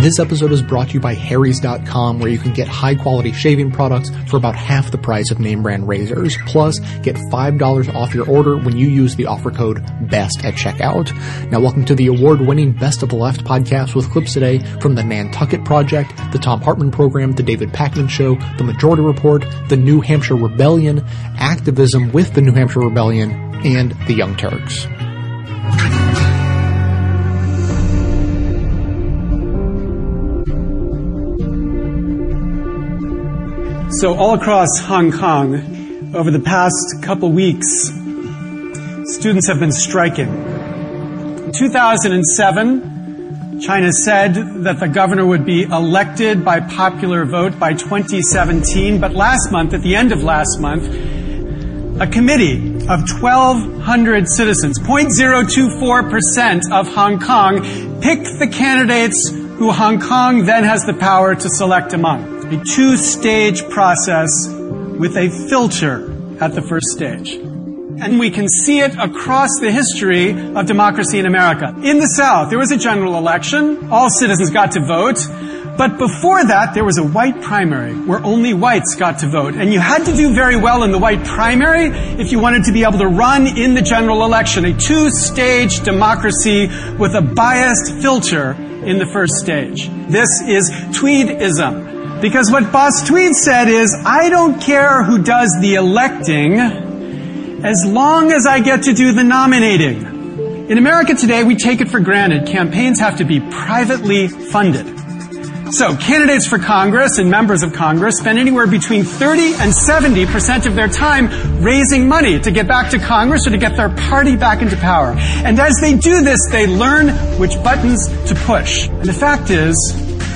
This episode is brought to you by Harry's.com where you can get high quality shaving products for about half the price of name brand razors. Plus, get $5 off your order when you use the offer code BEST at checkout. Now welcome to the award winning Best of the Left podcast with clips today from the Nantucket Project, the Thom Hartmann Program, the David Pakman Show, the Majority Report, the New Hampshire Rebellion, activism with the New Hampshire Rebellion, and the Young Turks. So all across Hong Kong, over the past couple weeks, students have been striking. In 2007, China said that the governor would be elected by popular vote by 2017, but last month, at the end of last month, a committee of 1,200 citizens, 0.024% of Hong Kong, picked the candidates who Hong Kong then has the power to select among a two stage process with a filter at the first stage. And we can see it across the history of democracy in America. In the South, there was a general election. All citizens got to vote. But before that, there was a white primary where only whites got to vote. And you had to do very well in the white primary if you wanted to be able to run in the general election. A two-stage democracy with a biased filter in the first stage. This is Tweedism. Because what Boss Tweed said is, I don't care who does the electing as long as I get to do the nominating. In America today, we take it for granted campaigns have to be privately funded. So, candidates for Congress and members of Congress spend anywhere between 30 and 70% of their time raising money to get back to Congress or to get their party back into power. And as they do this, they learn which buttons to push. And the fact is,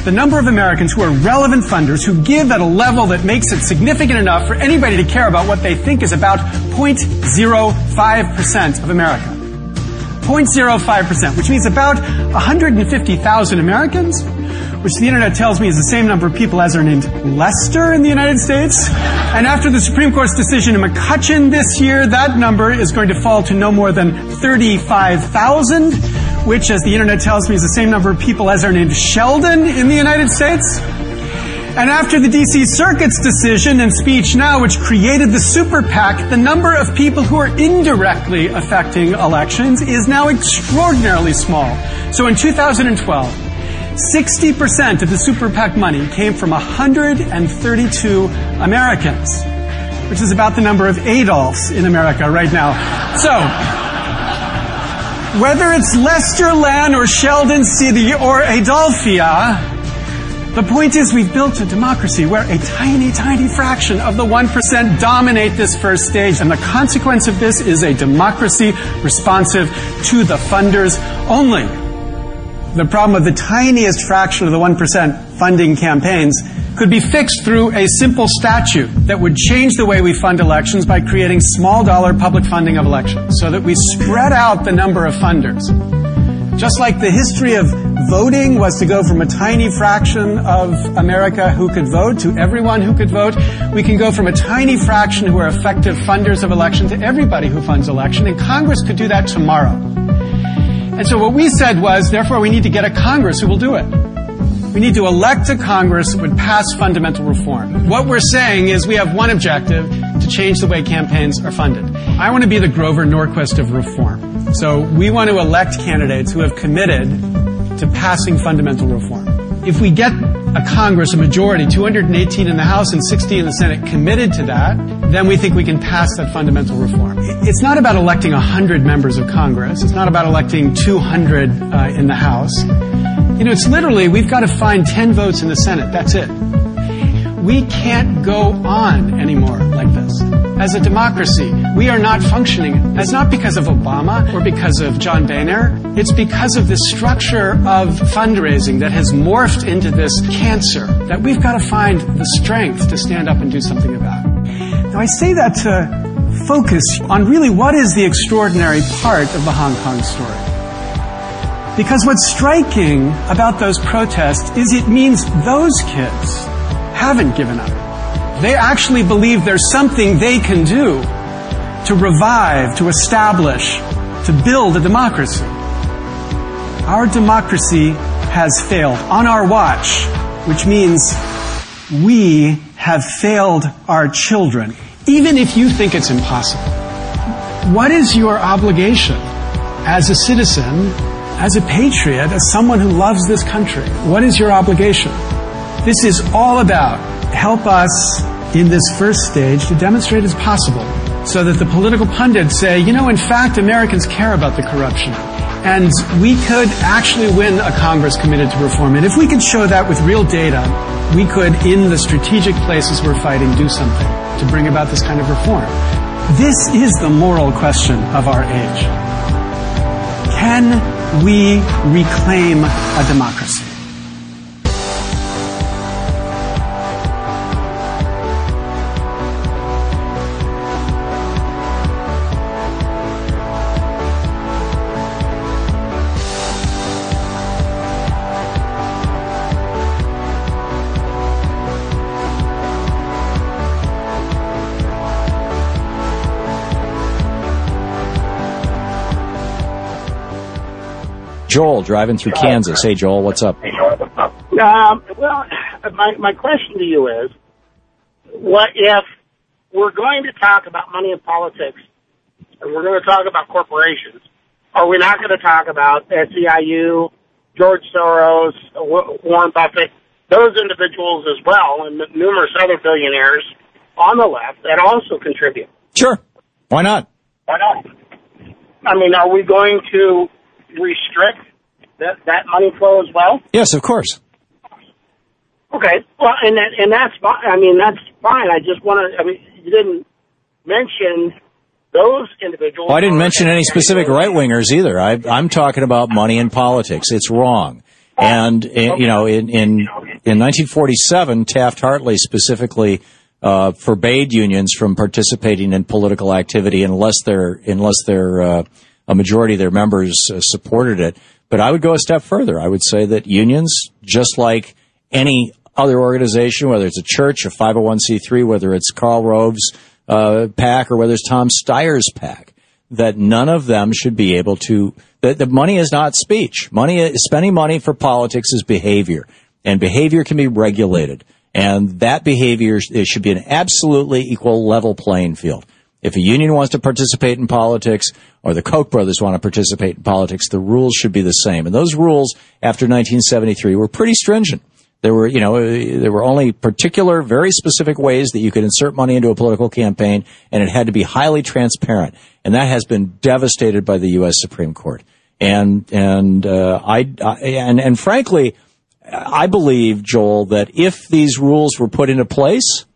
the number of Americans who are relevant funders who give at a level that makes it significant enough for anybody to care about what they think is about 0.05% of America. 0.05%, which means about 150,000 Americans, which the internet tells me is the same number of people as are named Lester in the United States. And after the Supreme Court's decision in McCutcheon this year, that number is going to fall to no more than 35,000 which, as the internet tells me, is the same number of people as are named Sheldon in the United States. And after the DC Circuit's decision and SpeechNow, which created the super PAC, the number of people who are indirectly affecting elections is now extraordinarily small. So in 2012, 60% of the super PAC money came from 132 Americans, which is about the number of Adolfs in America right now. So, whether it's Lester Land or Sheldon City or Adolphia, the point is we've built a democracy where a tiny, tiny fraction of the 1% dominate this first stage. And the consequence of this is a democracy responsive to the funders only. The problem of the tiniest fraction of the 1% funding campaigns could be fixed through a simple statute that would change the way we fund elections by creating small dollar public funding of elections so that we spread out the number of funders. Just like the history of voting was to go from a tiny fraction of America who could vote to everyone who could vote, we can go from a tiny fraction who are effective funders of election to everybody who funds election, and Congress could do that tomorrow. And so what we said was, therefore, we need to get a Congress who will do it. We need to elect a Congress that would pass fundamental reform. What we're saying is we have one objective to change the way campaigns are funded. I want to be the Grover Norquist of reform. So we want to elect candidates who have committed to passing fundamental reform. If we get a Congress, a majority, 218 in the House and 60 in the Senate committed to that, then we think we can pass that fundamental reform. It's not about electing 100 members of Congress. It's not about electing 200 uh, in the House. You know, it's literally, we've got to find 10 votes in the Senate. That's it. We can't go on anymore like this. As a democracy, we are not functioning. That's not because of Obama or because of John Boehner. It's because of the structure of fundraising that has morphed into this cancer that we've got to find the strength to stand up and do something about. Now, I say that to focus on really what is the extraordinary part of the Hong Kong story. Because what's striking about those protests is it means those kids haven't given up. They actually believe there's something they can do to revive, to establish, to build a democracy. Our democracy has failed on our watch, which means we have failed our children, even if you think it's impossible. What is your obligation as a citizen, as a patriot, as someone who loves this country? What is your obligation? This is all about help us in this first stage to demonstrate it's possible so that the political pundits say, you know, in fact, Americans care about the corruption. And we could actually win a Congress committed to reform. And if we could show that with real data, we could, in the strategic places we're fighting, do something to bring about this kind of reform. This is the moral question of our age. Can we reclaim a democracy? Joel driving through Kansas. Hey, Joel, what's up? Um, well, my my question to you is, what if we're going to talk about money in politics, and we're going to talk about corporations? Are we not going to talk about SEIU, George Soros, Warren Buffett, those individuals as well, and numerous other billionaires on the left that also contribute? Sure. Why not? Why not? I mean, are we going to restrict that, that money flow as well? Yes, of course. Okay. Well, and that, and that's fine. I mean, that's fine. I just want to. I mean, you didn't mention those individuals. Well, I didn't mention any specific right wingers either. I, I'm talking about money in politics. It's wrong. And okay. you know, in in in 1947, Taft Hartley specifically uh, forbade unions from participating in political activity unless they're unless they're uh, a majority of their members uh, supported it. But I would go a step further. I would say that unions, just like any other organization, whether it's a church, a 501c3, whether it's Karl Rove's uh, PAC, or whether it's Tom Steyer's pack, that none of them should be able to. That the money is not speech. Money, spending money for politics is behavior, and behavior can be regulated. And that behavior should be an absolutely equal level playing field. If a union wants to participate in politics or the Koch brothers want to participate in politics, the rules should be the same. And those rules after 1973 were pretty stringent. There were, you know, there were only particular, very specific ways that you could insert money into a political campaign, and it had to be highly transparent. And that has been devastated by the U.S. Supreme Court. And and uh, I, I and and frankly, I believe Joel that if these rules were put into place,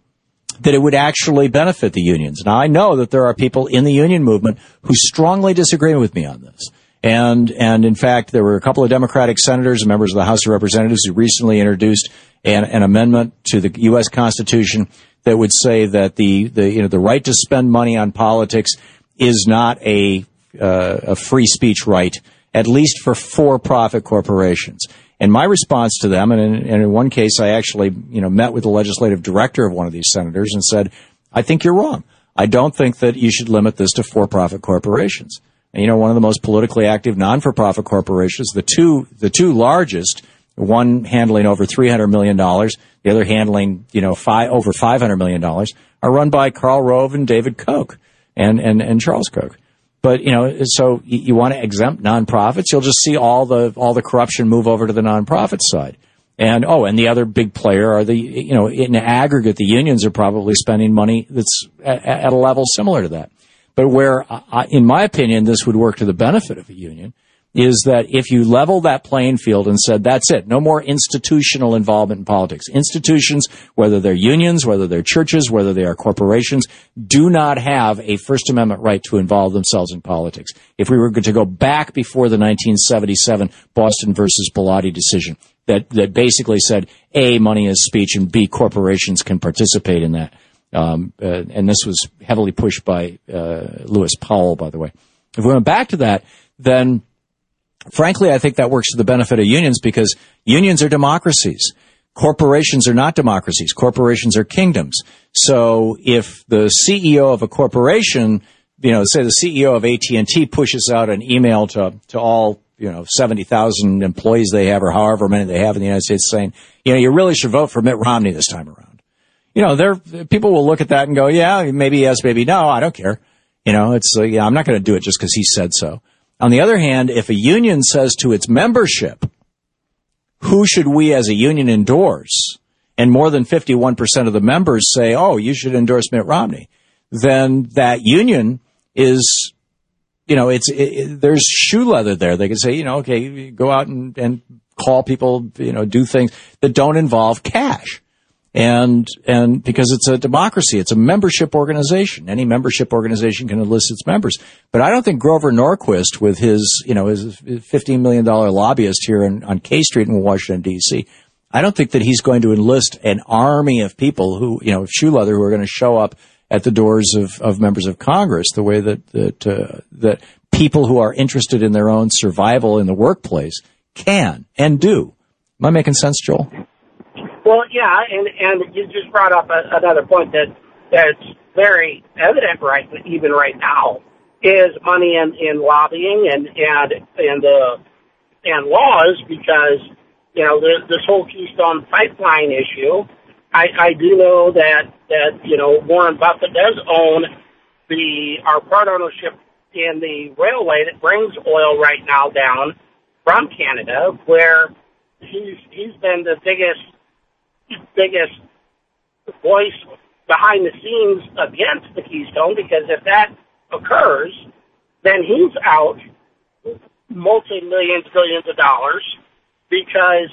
that it would actually benefit the unions. Now I know that there are people in the union movement who strongly disagree with me on this. And, and in fact, there were a couple of Democratic senators and members of the House of Representatives who recently introduced an, an amendment to the U.S. Constitution that would say that the, the, you know, the right to spend money on politics is not a, uh, a free speech right, at least for for-profit corporations. And my response to them, and in, and in, one case, I actually, you know, met with the legislative director of one of these senators and said, I think you're wrong. I don't think that you should limit this to for-profit corporations. And, you know, one of the most politically active non-for-profit corporations, the two, the two largest, one handling over $300 million, the other handling, you know, five, over $500 million, are run by Karl Rove and David Koch and, and, and Charles Koch. But you know, so you, want to exempt nonprofits, you'll just see all the all the corruption move over to the nonprofit side. And oh, and the other big player are the you know in aggregate the unions are probably spending money that's at, at a level similar to that. But where, uh, in my opinion, this would work to the benefit of a union is that if you level that playing field and said, that's it, no more institutional involvement in politics. Institutions, whether they're unions, whether they're churches, whether they are corporations, do not have a First Amendment right to involve themselves in politics. If we were to go back before the 1977 Boston versus Bellotti decision, that, that basically said, A, money is speech, and B, corporations can participate in that. Um, uh, and this was heavily pushed by uh, Lewis Powell, by the way. If we went back to that, then frankly, I think that works to the benefit of unions because unions are democracies. Corporations are not democracies. Corporations are kingdoms. So if the CEO of a corporation, you know, say the CEO of AT&T pushes out an email to, to all you know, 70,000 employees they have or however many they have in the United States saying, you know, you really should vote for Mitt Romney this time around. You know, there, people will look at that and go, yeah, maybe yes, maybe no. I don't care. You know, it's, uh, yeah, I'm not going to do it just because he said so. On the other hand, if a union says to its membership, who should we as a union endorse? And more than 51% of the members say, oh, you should endorse Mitt Romney. Then that union is you know, it's, it, there's shoe leather there. They can say, you know, okay, go out and, and call people, you know, do things that don't involve cash. And, and because it's a democracy, it's a membership organization. Any membership organization can enlist its members. But I don't think Grover Norquist with his, you know, his $15 million lobbyist here in, on K Street in Washington DC, I don't think that he's going to enlist an army of people who, you know, shoe leather who are going to show up at the doors of, of members of Congress, the way that that uh, that people who are interested in their own survival in the workplace can and do. Am I making sense, Joel? Well, yeah, and and you just brought up a, another point that that's very evident right even right now is money in, in lobbying and and and uh, and laws because you know this whole Keystone pipeline issue I, I do know that that you know Warren Buffett does own the our part ownership in the railway that brings oil right now down from Canada, where he's he's been the biggest biggest voice behind the scenes against the Keystone because if that occurs, then he's out multi millions, billions of dollars because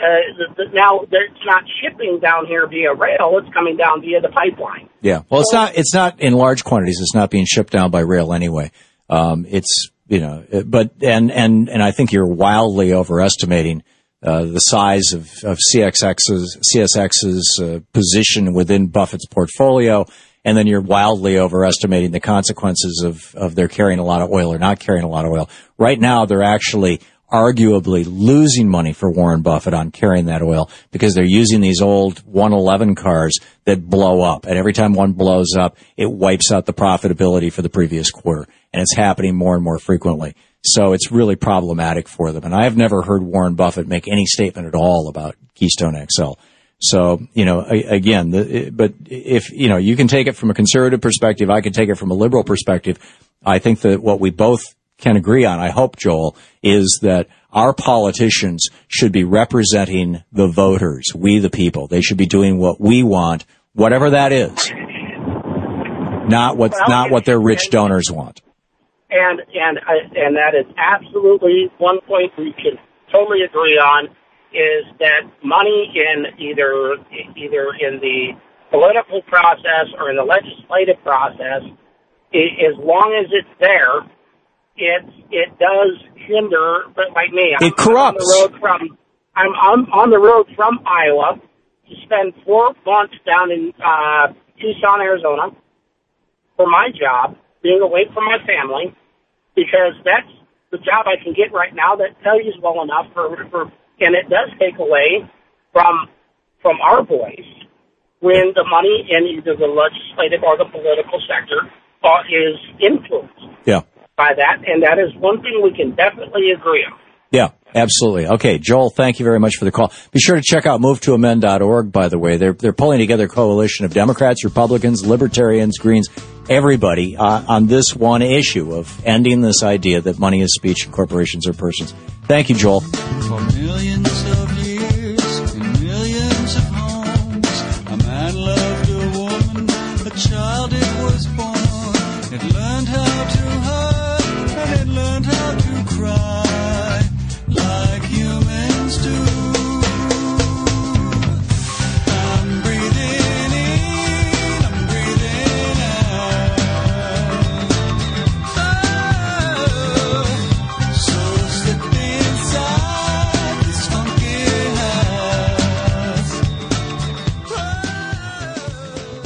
uh, the, the, now it's not shipping down here via rail; it's coming down via the pipeline. Yeah, well, it's not. It's not in large quantities. It's not being shipped down by rail anyway. Um, it's you know, but and and and I think you're wildly overestimating uh, the size of of CSX's CSX's uh, position within Buffett's portfolio. And then you're wildly overestimating the consequences of, of their carrying a lot of oil or not carrying a lot of oil. Right now, they're actually arguably losing money for Warren Buffett on carrying that oil because they're using these old 111 cars that blow up. And every time one blows up, it wipes out the profitability for the previous quarter. And it's happening more and more frequently. So it's really problematic for them. And I have never heard Warren Buffett make any statement at all about Keystone XL. So, you know, again, the, but if, you know, you can take it from a conservative perspective, I can take it from a liberal perspective. I think that what we both can agree on, I hope, Joel, is that our politicians should be representing the voters, we the people. They should be doing what we want, whatever that is. Not what, well, not what their rich donors want. And, and, uh, and that is absolutely one point we can totally agree on is that money in either, either in the political process or in the legislative process, as long as it's there, it it does hinder, but like me, I'm, it corrupts. I'm on the road from I'm, I'm on the road from Iowa to spend four months down in uh, Tucson, Arizona, for my job, being away from my family, because that's the job I can get right now that pays well enough for, for and it does take away from from our voice when the money in either the legislative or the political sector uh, is influenced. Yeah by that, and that is one thing we can definitely agree on. Yeah, absolutely. Okay, Joel, thank you very much for the call. Be sure to check out movetoamend.org, by the way. They're, they're pulling together a coalition of Democrats, Republicans, Libertarians, Greens, everybody uh, on this one issue of ending this idea that money is speech and corporations are persons. Thank you, Joel.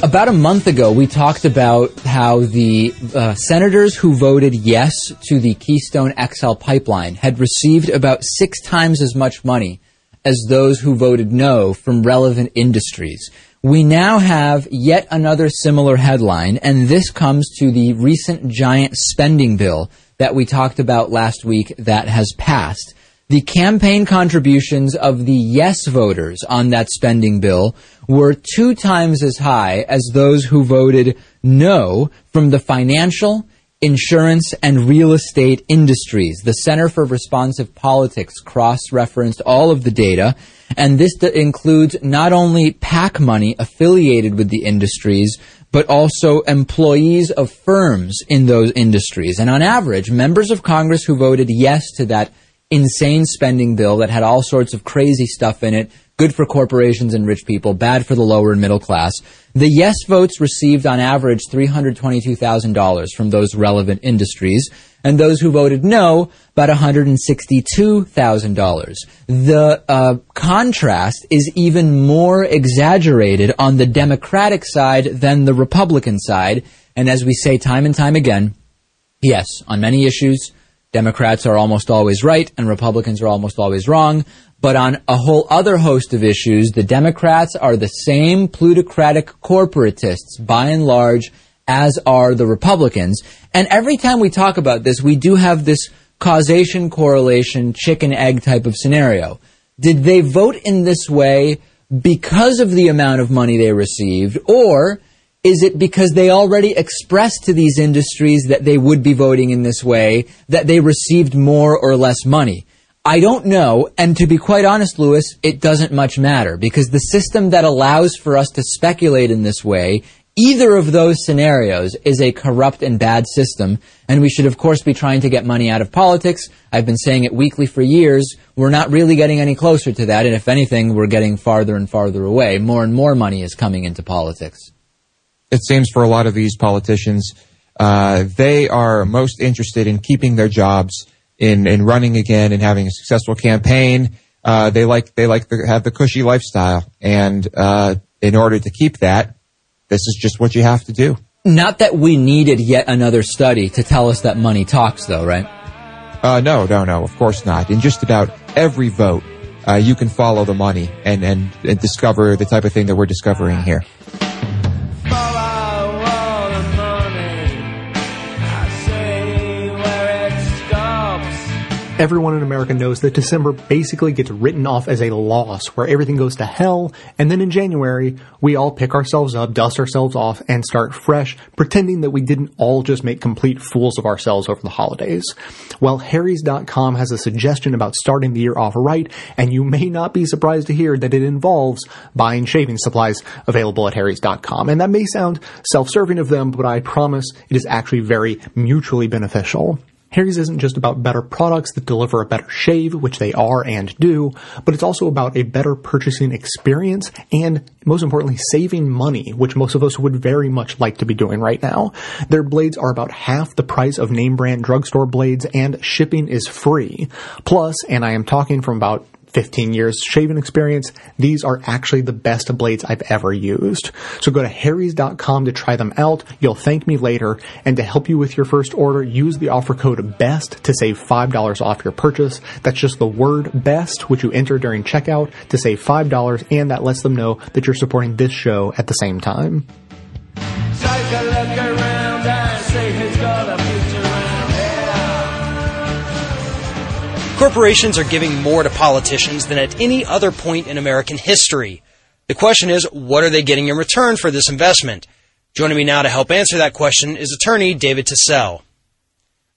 About a month ago, we talked about how the uh, senators who voted yes to the Keystone XL pipeline had received about six times as much money as those who voted no from relevant industries. We now have yet another similar headline, and this comes to the recent giant spending bill that we talked about last week that has passed. The campaign contributions of the yes voters on that spending bill were two times as high as those who voted no from the financial, insurance, and real estate industries. The Center for Responsive Politics cross-referenced all of the data, and this includes not only PAC money affiliated with the industries, but also employees of firms in those industries. And on average, members of Congress who voted yes to that insane spending bill that had all sorts of crazy stuff in it, good for corporations and rich people, bad for the lower and middle class. The yes votes received on average $322,000 from those relevant industries, and those who voted no, about $162,000. The uh, contrast is even more exaggerated on the Democratic side than the Republican side, and as we say time and time again, yes, on many issues, Democrats are almost always right and Republicans are almost always wrong. But on a whole other host of issues, the Democrats are the same plutocratic corporatists by and large as are the Republicans. And every time we talk about this, we do have this causation correlation chicken egg type of scenario. Did they vote in this way because of the amount of money they received or is it because they already expressed to these industries that they would be voting in this way, that they received more or less money? I don't know, and to be quite honest, Lewis, it doesn't much matter because the system that allows for us to speculate in this way, either of those scenarios is a corrupt and bad system, and we should of course be trying to get money out of politics. I've been saying it weekly for years. We're not really getting any closer to that, and if anything, we're getting farther and farther away. More and more money is coming into politics it seems for a lot of these politicians, uh, they are most interested in keeping their jobs, in in running again, and having a successful campaign. Uh, they like they like to have the cushy lifestyle, and uh, in order to keep that, this is just what you have to do. Not that we needed yet another study to tell us that money talks, though, right? Uh, no, no, no, of course not. In just about every vote, uh, you can follow the money and, and, and discover the type of thing that we're discovering here. Everyone in America knows that December basically gets written off as a loss where everything goes to hell, and then in January, we all pick ourselves up, dust ourselves off, and start fresh, pretending that we didn't all just make complete fools of ourselves over the holidays. Well, Harry's.com has a suggestion about starting the year off right, and you may not be surprised to hear that it involves buying shaving supplies available at Harry's.com. And that may sound self-serving of them, but I promise it is actually very mutually beneficial. Harry's isn't just about better products that deliver a better shave, which they are and do, but it's also about a better purchasing experience and, most importantly, saving money, which most of us would very much like to be doing right now. Their blades are about half the price of name brand drugstore blades and shipping is free. Plus, and I am talking from about 15 years shaving experience, these are actually the best blades I've ever used. So go to harrys.com to try them out. You'll thank me later. And to help you with your first order, use the offer code BEST to save $5 off your purchase. That's just the word BEST, which you enter during checkout to save $5, and that lets them know that you're supporting this show at the same time. Corporations are giving more to politicians than at any other point in American history. The question is, what are they getting in return for this investment? Joining me now to help answer that question is attorney David Tassell.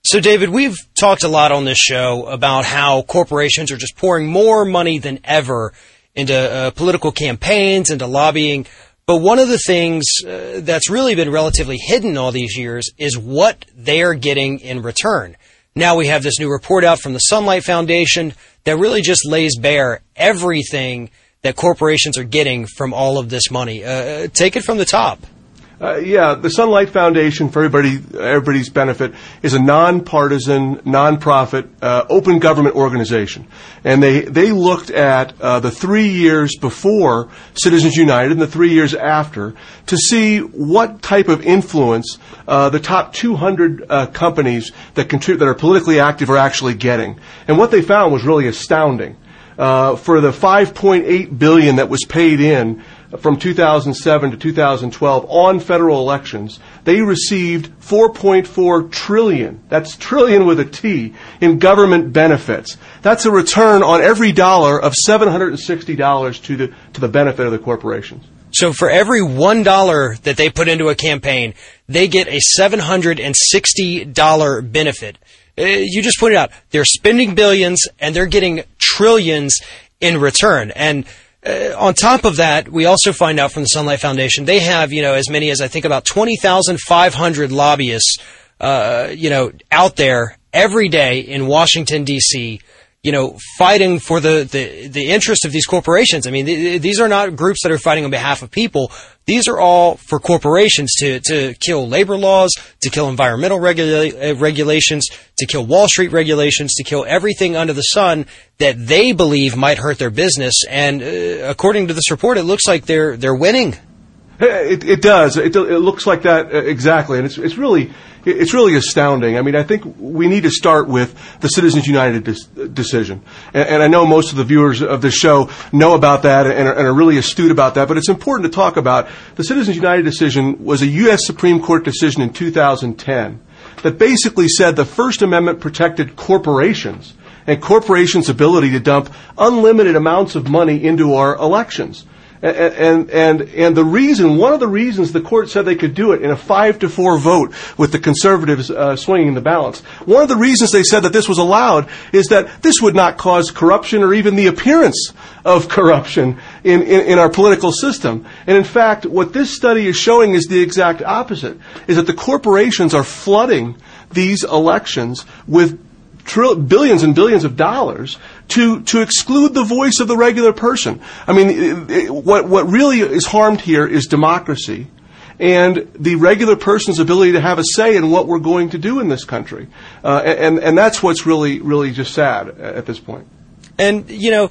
So, David, we've talked a lot on this show about how corporations are just pouring more money than ever into uh, political campaigns, into lobbying. But one of the things uh, that's really been relatively hidden all these years is what they're getting in return. Now we have this new report out from the Sunlight Foundation that really just lays bare everything that corporations are getting from all of this money. Uh, uh take it from the top. Uh, yeah, the Sunlight Foundation, for everybody, everybody's benefit, is a nonpartisan, nonprofit, uh, open government organization, and they they looked at uh, the three years before Citizens United and the three years after to see what type of influence uh, the top 200 uh, companies that contribute that are politically active are actually getting, and what they found was really astounding. Uh, for the 5.8 billion that was paid in from 2007 to 2012 on federal elections, they received 4.4 trillion, that's trillion with a T, in government benefits. That's a return on every dollar of $760 to the, to the benefit of the corporations. So for every one dollar that they put into a campaign, they get a $760 benefit. Uh, you just pointed out they're spending billions and they're getting trillions in return. And uh, on top of that, we also find out from the Sunlight Foundation they have, you know, as many as I think about 20,500 lobbyists, uh, you know, out there every day in Washington D.C you know, fighting for the, the, the interest of these corporations. I mean, th- these are not groups that are fighting on behalf of people. These are all for corporations to, to kill labor laws, to kill environmental regula- uh, regulations, to kill Wall Street regulations, to kill everything under the sun that they believe might hurt their business. And uh, according to this report, it looks like they're, they're winning. It, it does. It, it looks like that uh, exactly, and it's it's really it's really astounding. I mean, I think we need to start with the Citizens United decision, and, and, I know most of the viewers of this show know about that and are, and are really astute about that. But it's important to talk about the Citizens United decision was a U.S. Supreme Court decision in 2010 that basically said the First Amendment protected corporations and corporations' ability to dump unlimited amounts of money into our elections. And, and, and the reason, one of the reasons the court said they could do it in a five to four vote with the conservatives uh, swinging the balance, one of the reasons they said that this was allowed is that this would not cause corruption or even the appearance of corruption in, in, in our political system. And in fact, what this study is showing is the exact opposite, is that the corporations are flooding these elections with billions and billions of dollars to, to exclude the voice of the regular person. I mean, it, it, what, what really is harmed here is democracy and the regular person's ability to have a say in what we're going to do in this country. Uh, and, and that's what's really, really just sad at this point. And, you know,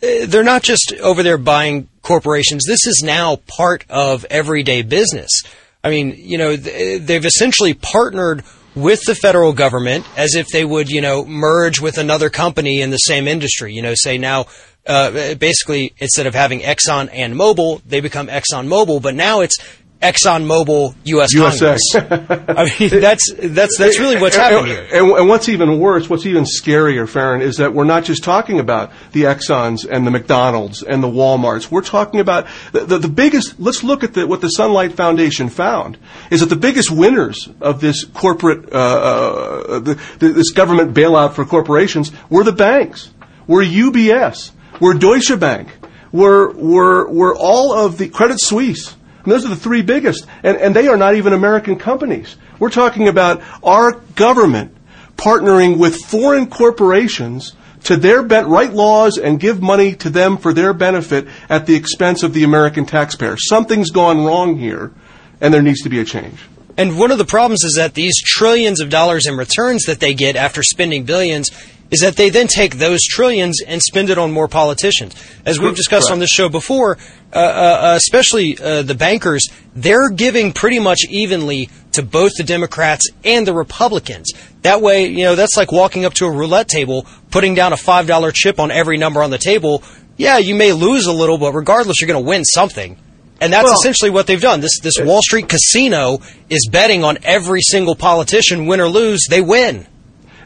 they're not just over there buying corporations. This is now part of everyday business. I mean, you know, they've essentially partnered with the federal government as if they would, you know, merge with another company in the same industry. You know, say now, uh, basically, instead of having Exxon and Mobil, they become Exxon Mobil, but now it's ExxonMobil U.S. Congress. I mean, that's that's that's really what's happening here. And, and, what's even worse, what's even scarier, Farron, is that we're not just talking about the Exxons and the McDonald's and the WalMarts. We're talking about the, the, the biggest. Let's look at the, what the Sunlight Foundation found is that the biggest winners of this corporate, uh, uh, the, this government bailout for corporations were the banks, were UBS, were Deutsche Bank, were were were all of the Credit Suisse and those are the three biggest. And, and they are not even American companies. We're talking about our government partnering with foreign corporations to their write laws and give money to them for their benefit at the expense of the American taxpayer. Something's gone wrong here, and there needs to be a change. And one of the problems is that these trillions of dollars in returns that they get after spending billions is that they then take those trillions and spend it on more politicians. As we've discussed Correct. on this show before, uh, uh, especially uh, the bankers, they're giving pretty much evenly to both the Democrats and the Republicans. That way, you know, that's like walking up to a roulette table, putting down a $5 chip on every number on the table. Yeah, you may lose a little, but regardless, you're going to win something. And that's well, essentially what they've done. This this Wall Street casino is betting on every single politician, win or lose, they win.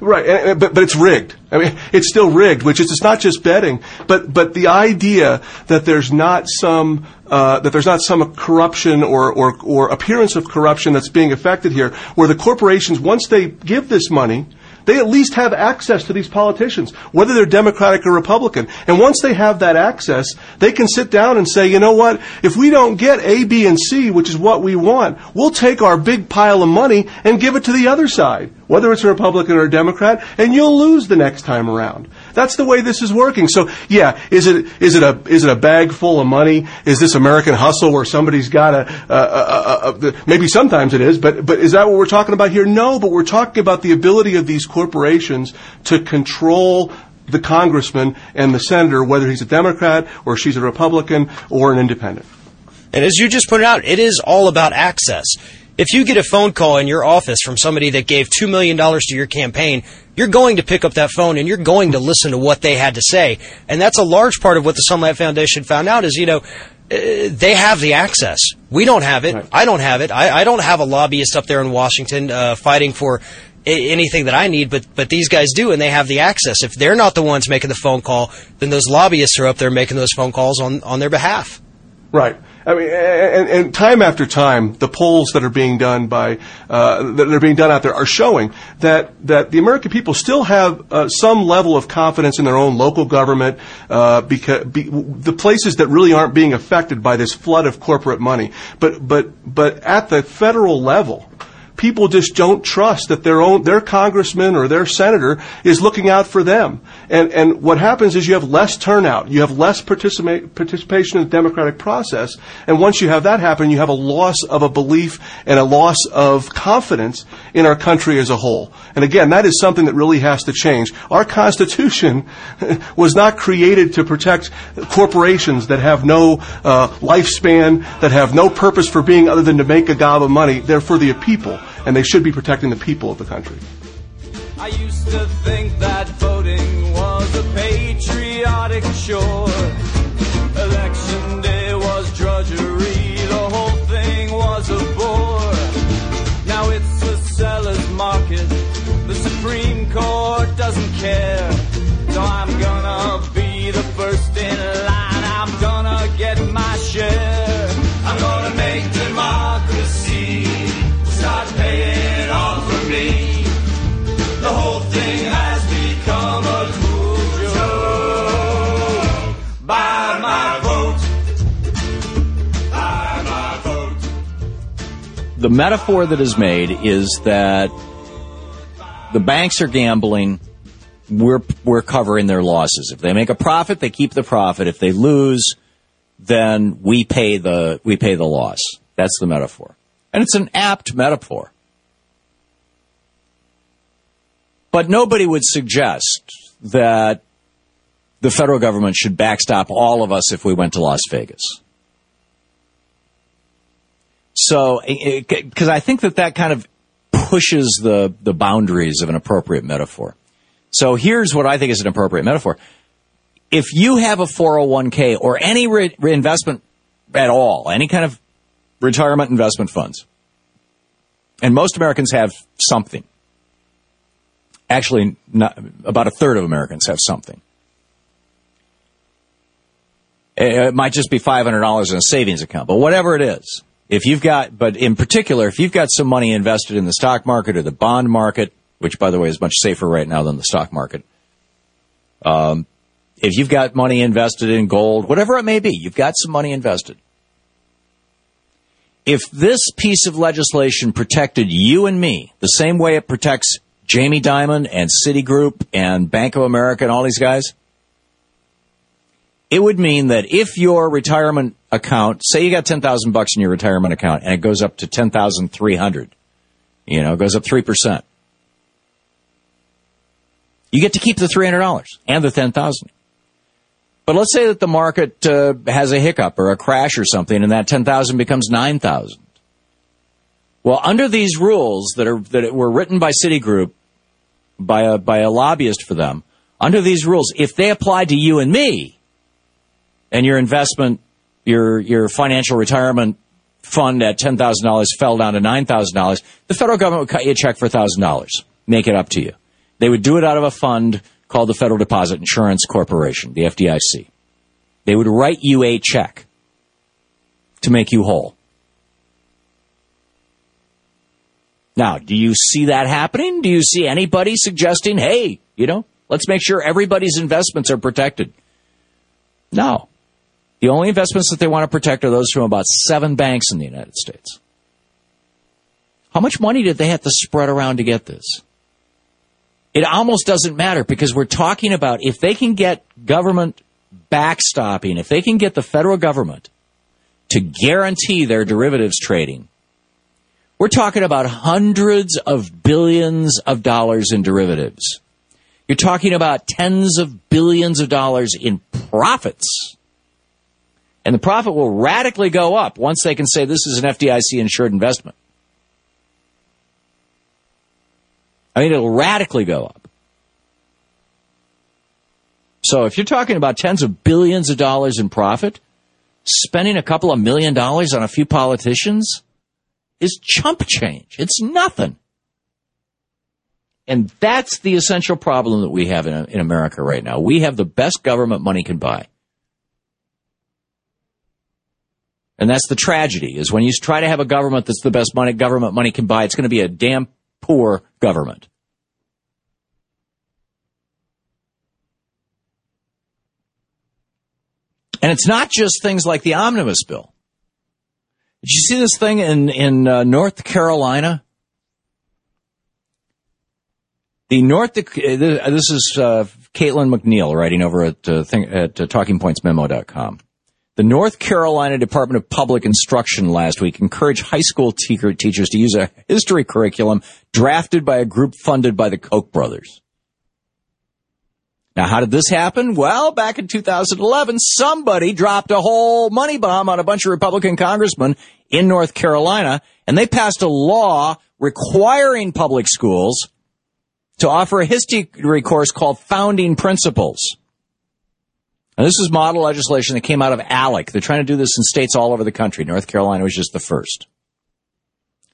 Right, and, but, but it's rigged. I mean, it's still rigged, which is it's not just betting, but, but the idea that there's not some, uh, that there's not some corruption or, or, or appearance of corruption that's being affected here, where the corporations, once they give this money, they at least have access to these politicians, whether they're Democratic or Republican. And once they have that access, they can sit down and say, you know what, if we don't get A, B, and C, which is what we want, we'll take our big pile of money and give it to the other side, whether it's a Republican or a Democrat, and you'll lose the next time around. That's the way this is working. So, yeah, is it is it a is it a bag full of money? Is this American hustle where somebody's got a, a, a, a, maybe sometimes it is, but but is that what we're talking about here? No, but we're talking about the ability of these corporations to control the congressman and the senator, whether he's a Democrat or she's a Republican or an independent. And as you just pointed out, it is all about access. If you get a phone call in your office from somebody that gave $2 million to your campaign, you're going to pick up that phone and you're going to listen to what they had to say. And that's a large part of what the Sunlight Foundation found out is, you know, uh, they have the access. We don't have it. Right. I don't have it. I, I, don't have a lobbyist up there in Washington uh, fighting for anything that I need, but but these guys do, and they have the access. If they're not the ones making the phone call, then those lobbyists are up there making those phone calls on on their behalf. Right. I mean, and, and, time after time, the polls that are being done by uh, that are being done out there are showing that that the American people still have uh, some level of confidence in their own local government, uh, because be, the places that really aren't being affected by this flood of corporate money. But but but at the federal level, people just don't trust that their own their congressman or their senator is looking out for them. And and what happens is you have less turnout, you have less participation in the democratic process, and once you have that happen, you have a loss of a belief and a loss of confidence in our country as a whole. And again, that is something that really has to change. Our Constitution was not created to protect corporations that have no uh, lifespan, that have no purpose for being other than to make a gob of money. They're for the people and they should be protecting the people of the country. I used to think that voting was a patriotic chore. Election day was drudgery, the whole thing was a bore. Now it's a seller's market, the Supreme Court doesn't care. So I'm The metaphor that is made is that the banks are gambling. We're, we're covering their losses. If they make a profit, they keep the profit. If they lose, then we pay the, we pay the loss. That's the metaphor. And it's an apt metaphor. But nobody would suggest that the federal government should backstop all of us if we went to Las Vegas. So, because I think that that kind of pushes the, the boundaries of an appropriate metaphor. So here's what I think is an appropriate metaphor. If you have a 401k or any re- reinvestment at all, any kind of retirement investment funds. And most Americans have something. Actually, not, about a third of Americans have something. It might just be $500 in a savings account, but whatever it is, if you've got, but in particular, if you've got some money invested in the stock market or the bond market, which by the way is much safer right now than the stock market, um, if you've got money invested in gold, whatever it may be, you've got some money invested. If this piece of legislation protected you and me the same way it protects Jamie Dimon and Citigroup and Bank of America and all these guys, it would mean that if your retirement account, say you got 10,000 bucks in your retirement account and it goes up to 10,300, you know, it goes up 3%. You get to keep the $300 and the 10,000. But let's say that the market uh, has a hiccup or a crash or something, and that ten thousand becomes nine thousand. Well, under these rules that are that were written by Citigroup by a by a lobbyist for them, under these rules, if they applied to you and me, and your investment, your your financial retirement fund at ten thousand dollars fell down to nine thousand dollars, the federal government would cut you a check for thousand dollars, make it up to you. They would do it out of a fund called the Federal Deposit Insurance Corporation, the FDIC. They would write you a check to make you whole. Now, do you see that happening? Do you see anybody suggesting, hey, you know, let's make sure everybody's investments are protected? No. The only investments that they want to protect are those from about seven banks in the United States. How much money did they have to spread around to get this? it almost doesn't matter because we're talking about if they can get government backstopping, if they can get the federal government to guarantee their derivatives trading, we're talking about hundreds of billions of dollars in derivatives. You're talking about tens of billions of dollars in profits. And the profit will radically go up once they can say this is an FDIC insured investment. I mean, it'll radically go up. So if you're talking about tens of billions of dollars in profit, spending a couple of million dollars on a few politicians is chump change. It's nothing. And that's the essential problem that we have in, in America right now. We have the best government money can buy. And that's the tragedy is when you try to have a government that's the best money government money can buy, it's going to be a damn poor government. And it's not just things like the omnibus bill. Did you see this thing in in uh, North Carolina? The North, uh, this is uh, Caitlin MacNeal writing over at, uh, thing, at uh, TalkingPointsMemo.com. The North Carolina Department of Public Instruction last week encouraged high school te- teachers to use a history curriculum drafted by a group funded by the Koch brothers. Now, how did this happen? Well, back in 2011, somebody dropped a whole money bomb on a bunch of Republican congressmen in North Carolina, and they passed a law requiring public schools to offer a history course called Founding Principles. And this is model legislation that came out of ALEC. They're trying to do this in states all over the country. North Carolina was just the first.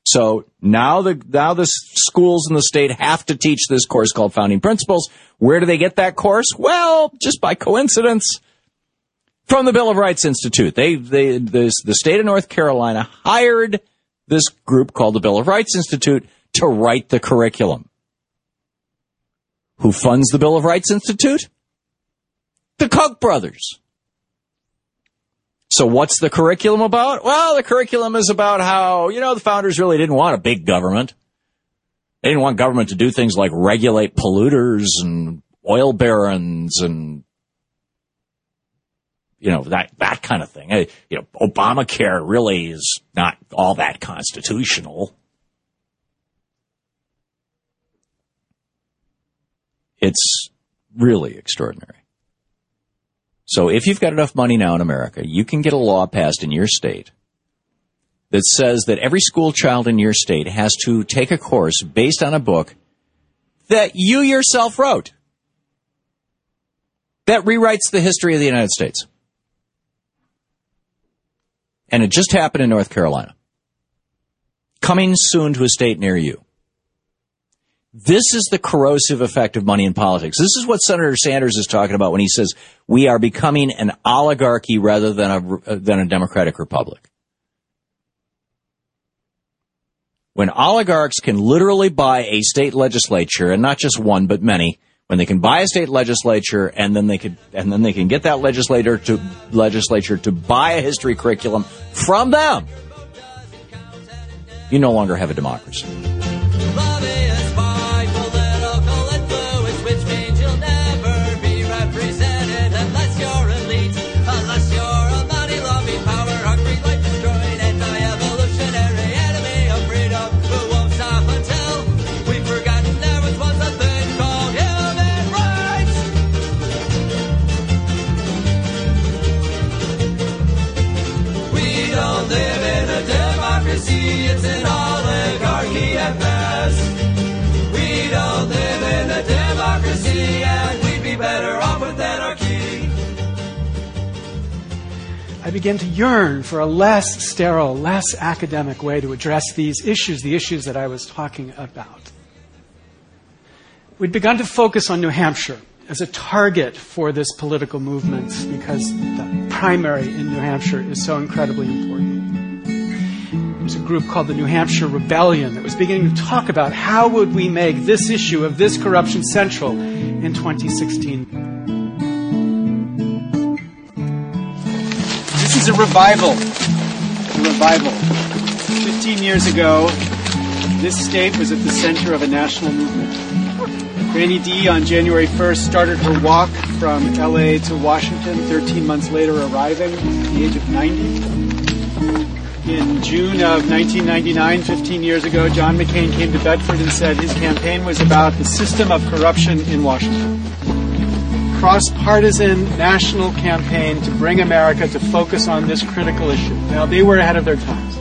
So now the now the schools in the state have to teach this course called Founding Principles. Where do they get that course? Well, just by coincidence, from the Bill of Rights Institute. They they this, the state of North Carolina hired this group called the Bill of Rights Institute to write the curriculum. Who funds the Bill of Rights Institute? The Koch brothers. So what's the curriculum about? Well, the curriculum is about how, you know, the founders really didn't want a big government. They didn't want government to do things like regulate polluters and oil barons and you know that that kind of thing. You know, Obamacare really is not all that constitutional. It's really extraordinary. So if you've got enough money now in America, you can get a law passed in your state that says that every school child in your state has to take a course based on a book that you yourself wrote that rewrites the history of the United States. And it just happened in North Carolina. Coming soon to a state near you. This is the corrosive effect of money in politics. This is what Senator Sanders is talking about when he says we are becoming an oligarchy rather than a, uh, than a democratic republic. When oligarchs can literally buy a state legislature, and not just one, but many, when they can buy a state legislature and then they could, and then they can get that legislator to, legislature to buy a history curriculum from them, you no longer have a democracy. I began to yearn for a less sterile, less academic way to address these issues, the issues that I was talking about. We'd begun to focus on New Hampshire as a target for this political movement because the primary in New Hampshire is so incredibly important. There's a group called the New Hampshire Rebellion that was beginning to talk about how would we make this issue of this corruption central in 2016. This is a revival. A revival. 15 years ago, this state was at the center of a national movement. Granny D on January 1st started her walk from LA to Washington, 13 months later arriving at the age of 90. In June of 1999, 15 years ago, John McCain came to Bedford and said his campaign was about the system of corruption in Washington cross-partisan national campaign to bring America to focus on this critical issue. Now, they were ahead of their times.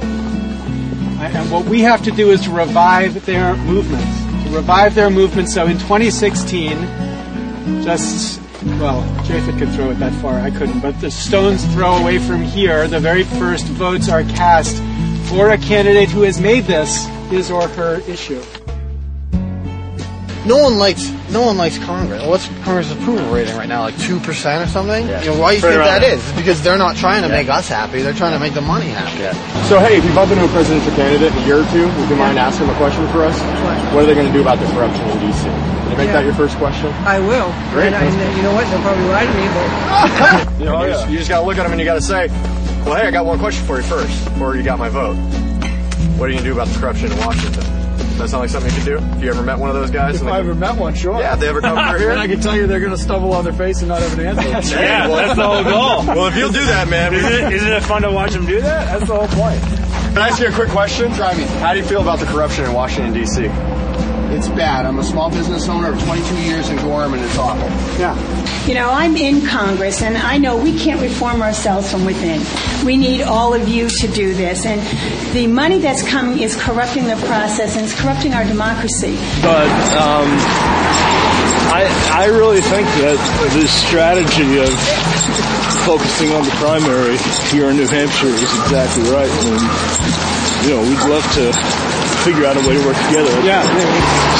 And what we have to do is to revive their movements, to revive their movement. So in 2016, just Well, Japheth could throw it that far. I couldn't. But the stone's throw away from here, the very first votes are cast for a candidate who has made this his or her issue. No one likes no one likes Congress. What's Congress' approval rating right now? Like two percent or something? Yeah. You know, why do you Right think around that there. is? It's because they're not trying to Yeah. make us happy. They're trying to make the money happy. So hey, if you bump into a presidential candidate in a year or two, would you mind asking them a question for us? What are they going to do about the corruption in D.C.? Can you make that your first question? I will. Great. And, I- and you know what? They'll probably lie to me, but You, know, you, just, you just got to look at them and you got to say, well, hey, I got one question for you first, before you got my vote. What are you going to do about the corruption in Washington? Does that sound like something you could do? Have you ever met one of those guys? If I ever met one, sure. Yeah, if they ever come through here? and I can tell you they're going to stumble on their face and not have an answer. Yeah, that's the whole goal. Well, if you'll do that, man. Isn't it- isn't it fun to watch them do that? That's the whole point. Can I ask you a quick question? Try me. How do you feel about the corruption in Washington, D.C.? It's bad. I'm a small business owner of 22 years in Gorham, and it's awful. Yeah. You know, I'm in Congress and I know we can't reform ourselves from within. We need all of you to do this. And the money that's coming is corrupting the process and it's corrupting our democracy. But um, I I really think that this strategy of focusing on the primary here in New Hampshire is exactly right. And you know, we'd love to figure out a way to work together. Yeah,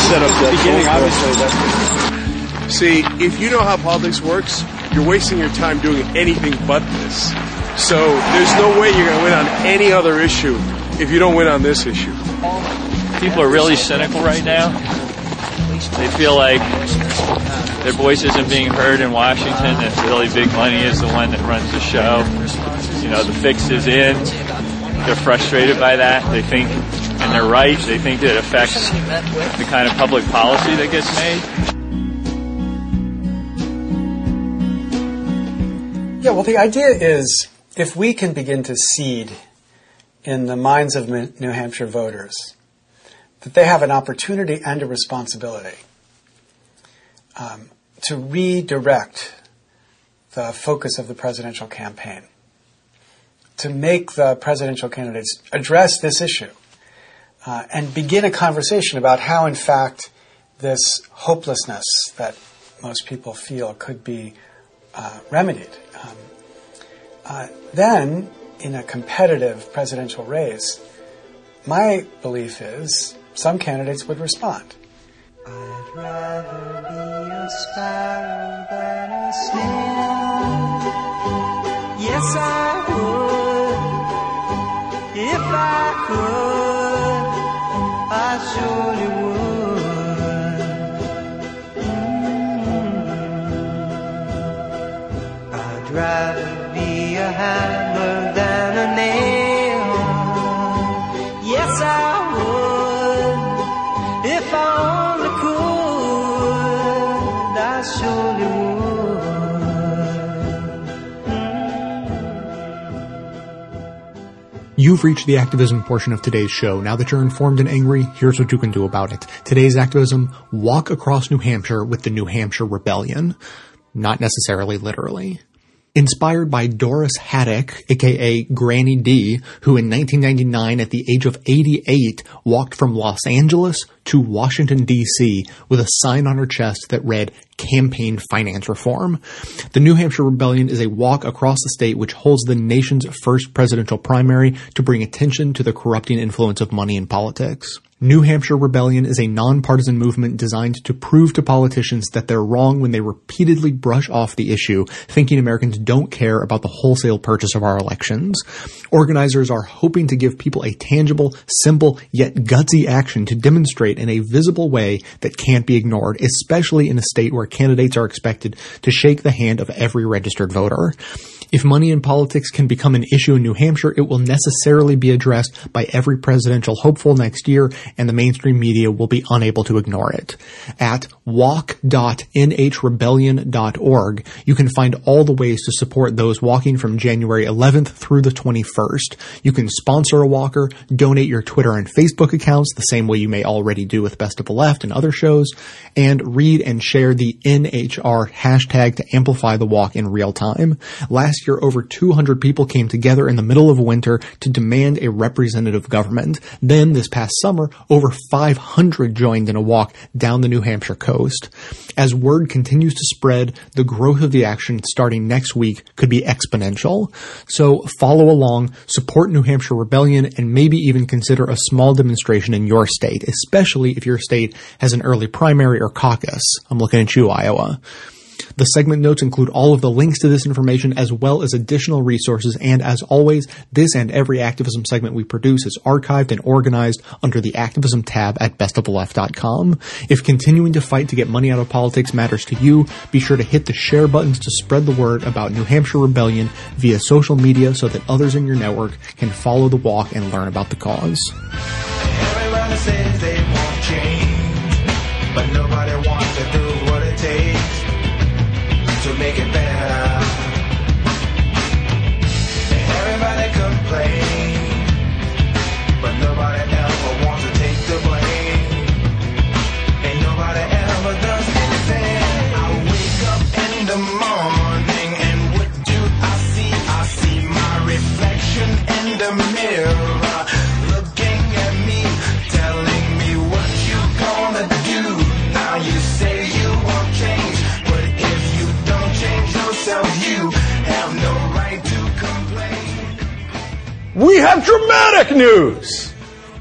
set up that beginning, obviously, that- See, if you know how politics works, you're wasting your time doing anything but this. So there's no way you're going to win on any other issue if you don't win on this issue. People are really cynical right now. They feel like their voice isn't being heard in Washington, that really big money is the one that runs the show. You know, the fix is in. They're frustrated by that. They think, and they're right, they think that it affects the kind of public policy that gets made. Yeah, well, the idea is if we can begin to seed in the minds of New Hampshire voters that they have an opportunity and a responsibility um, to redirect the focus of the presidential campaign, to make the presidential candidates address this issue, uh, and begin a conversation about how, in fact, this hopelessness that most people feel could be uh, remedied. Um, uh, then, in a competitive presidential race, my belief is some candidates would respond. I'd rather be a sparrow than a snail. Yes, I would. If I could, I surely You've reached the activism portion of today's show. Now that you're informed and angry, here's what you can do about it. Today's activism, walk across New Hampshire with the New Hampshire Rebellion. Not necessarily literally. Inspired by Doris Haddock, aka Granny D, who in 1999 at the age of 88 walked from Los Angeles to Washington DC with a sign on her chest that read campaign finance reform. The New Hampshire Rebellion is a walk across the state which holds the nation's first presidential primary to bring attention to the corrupting influence of money in politics. New Hampshire Rebellion is a nonpartisan movement designed to prove to politicians that they're wrong when they repeatedly brush off the issue, thinking Americans don't care about the wholesale purchase of our elections. Organizers are hoping to give people a tangible, simple, yet gutsy action to demonstrate in a visible way that can't be ignored, especially in a state where candidates are expected to shake the hand of every registered voter. If money in politics can become an issue in New Hampshire, it will necessarily be addressed by every presidential hopeful next year, and the mainstream media will be unable to ignore it. At walk.nhrebellion.org, you can find all the ways to support those walking from January 11th through the 21st. You can sponsor a walker, donate your Twitter and Facebook accounts the same way you may already do with Best of the Left and other shows, and read and share the NHR hashtag to amplify the walk in real time. Last year, over 200 people came together in the middle of winter to demand a representative government. Then, this past summer, over 500 joined in a walk down the New Hampshire coast. As word continues to spread, the growth of the action starting next week could be exponential. So follow along, support New Hampshire Rebellion, and maybe even consider a small demonstration in your state, especially if your state has an early primary or caucus. I'm looking at you, Iowa. The segment notes include all of the links to this information as well as additional resources. And as always, this and every activism segment we produce is archived and organized under the activism tab at bestoftheleft.com. If continuing to fight to get money out of politics matters to you, be sure to hit the share buttons to spread the word about New Hampshire Rebellion via social media so that others in your network can follow the walk and learn about the cause. Says they want change, but nobody news!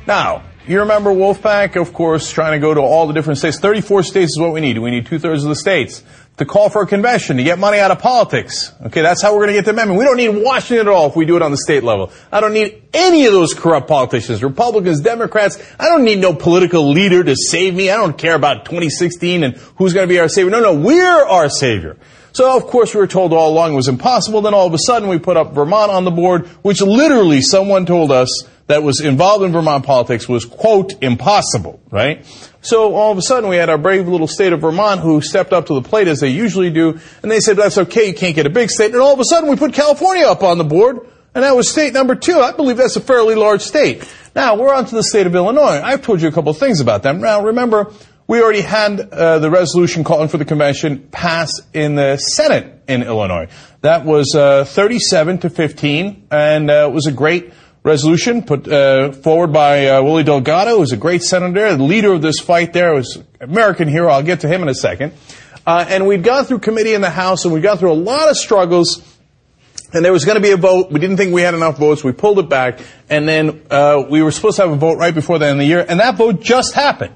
Now, you remember Wolfpack, of course, trying to go to all the different states. 34 states is what we need. We need two thirds of the states to call for a convention to get money out of politics. Okay, that's how we're going to get the amendment. We don't need Washington at all if we do it on the state level. I don't need any of those corrupt politicians, Republicans, Democrats. I don't need no political leader to save me. I don't care about 2016 and who's going to be our savior. No, no, we're our savior. So of course we were told all along it was impossible. Then all of a sudden we put up Vermont on the board, which literally someone told us that was involved in Vermont politics was quote impossible, right? So all of a sudden we had our brave little state of Vermont who stepped up to the plate as they usually do, and they said that's okay, you can't get a big state. And all of a sudden we put California up on the board, and that was state number two. I believe that's a fairly large state. Now we're on to the state of Illinois. I've told you a couple of things about them. Now remember, we already had uh, the resolution calling for the convention pass in the Senate in Illinois. That was uh, 37 to 15, and uh, it was a great resolution put uh, forward by uh, Willie Delgado, who's a great senator, the leader of this fight there, was an American hero. I'll get to him in a second. Uh, and we'd gone through committee in the House, and we'd gone through a lot of struggles and there was going to be a vote. We didn't think we had enough votes. We pulled it back, and then uh, we were supposed to have a vote right before the end of the year, and that vote just happened.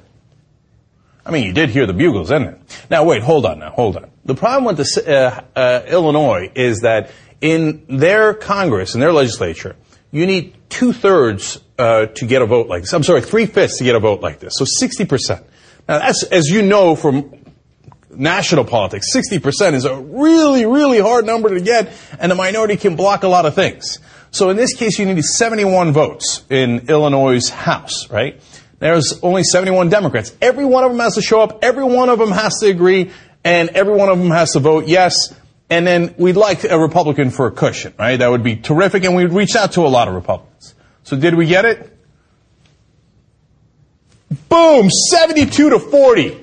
I mean, you did hear the bugles, didn't it? Now, wait, hold on now, hold on. The problem with the, uh, uh, Illinois is that in their Congress, in their legislature, you need two thirds uh, to get a vote like this. I'm sorry, three fifths to get a vote like this. So 60%. Now, as you know from national politics, 60% is a really, really hard number to get, and the minority can block a lot of things. So in this case, you need 71 votes in Illinois' House, right? There's only 71 Democrats. Every one of them has to show up, every one of them has to agree, and every one of them has to vote yes. And then we'd like a Republican for a cushion, right? That would be terrific, and we'd reach out to a lot of Republicans. So did we get it? Boom! 72 to 40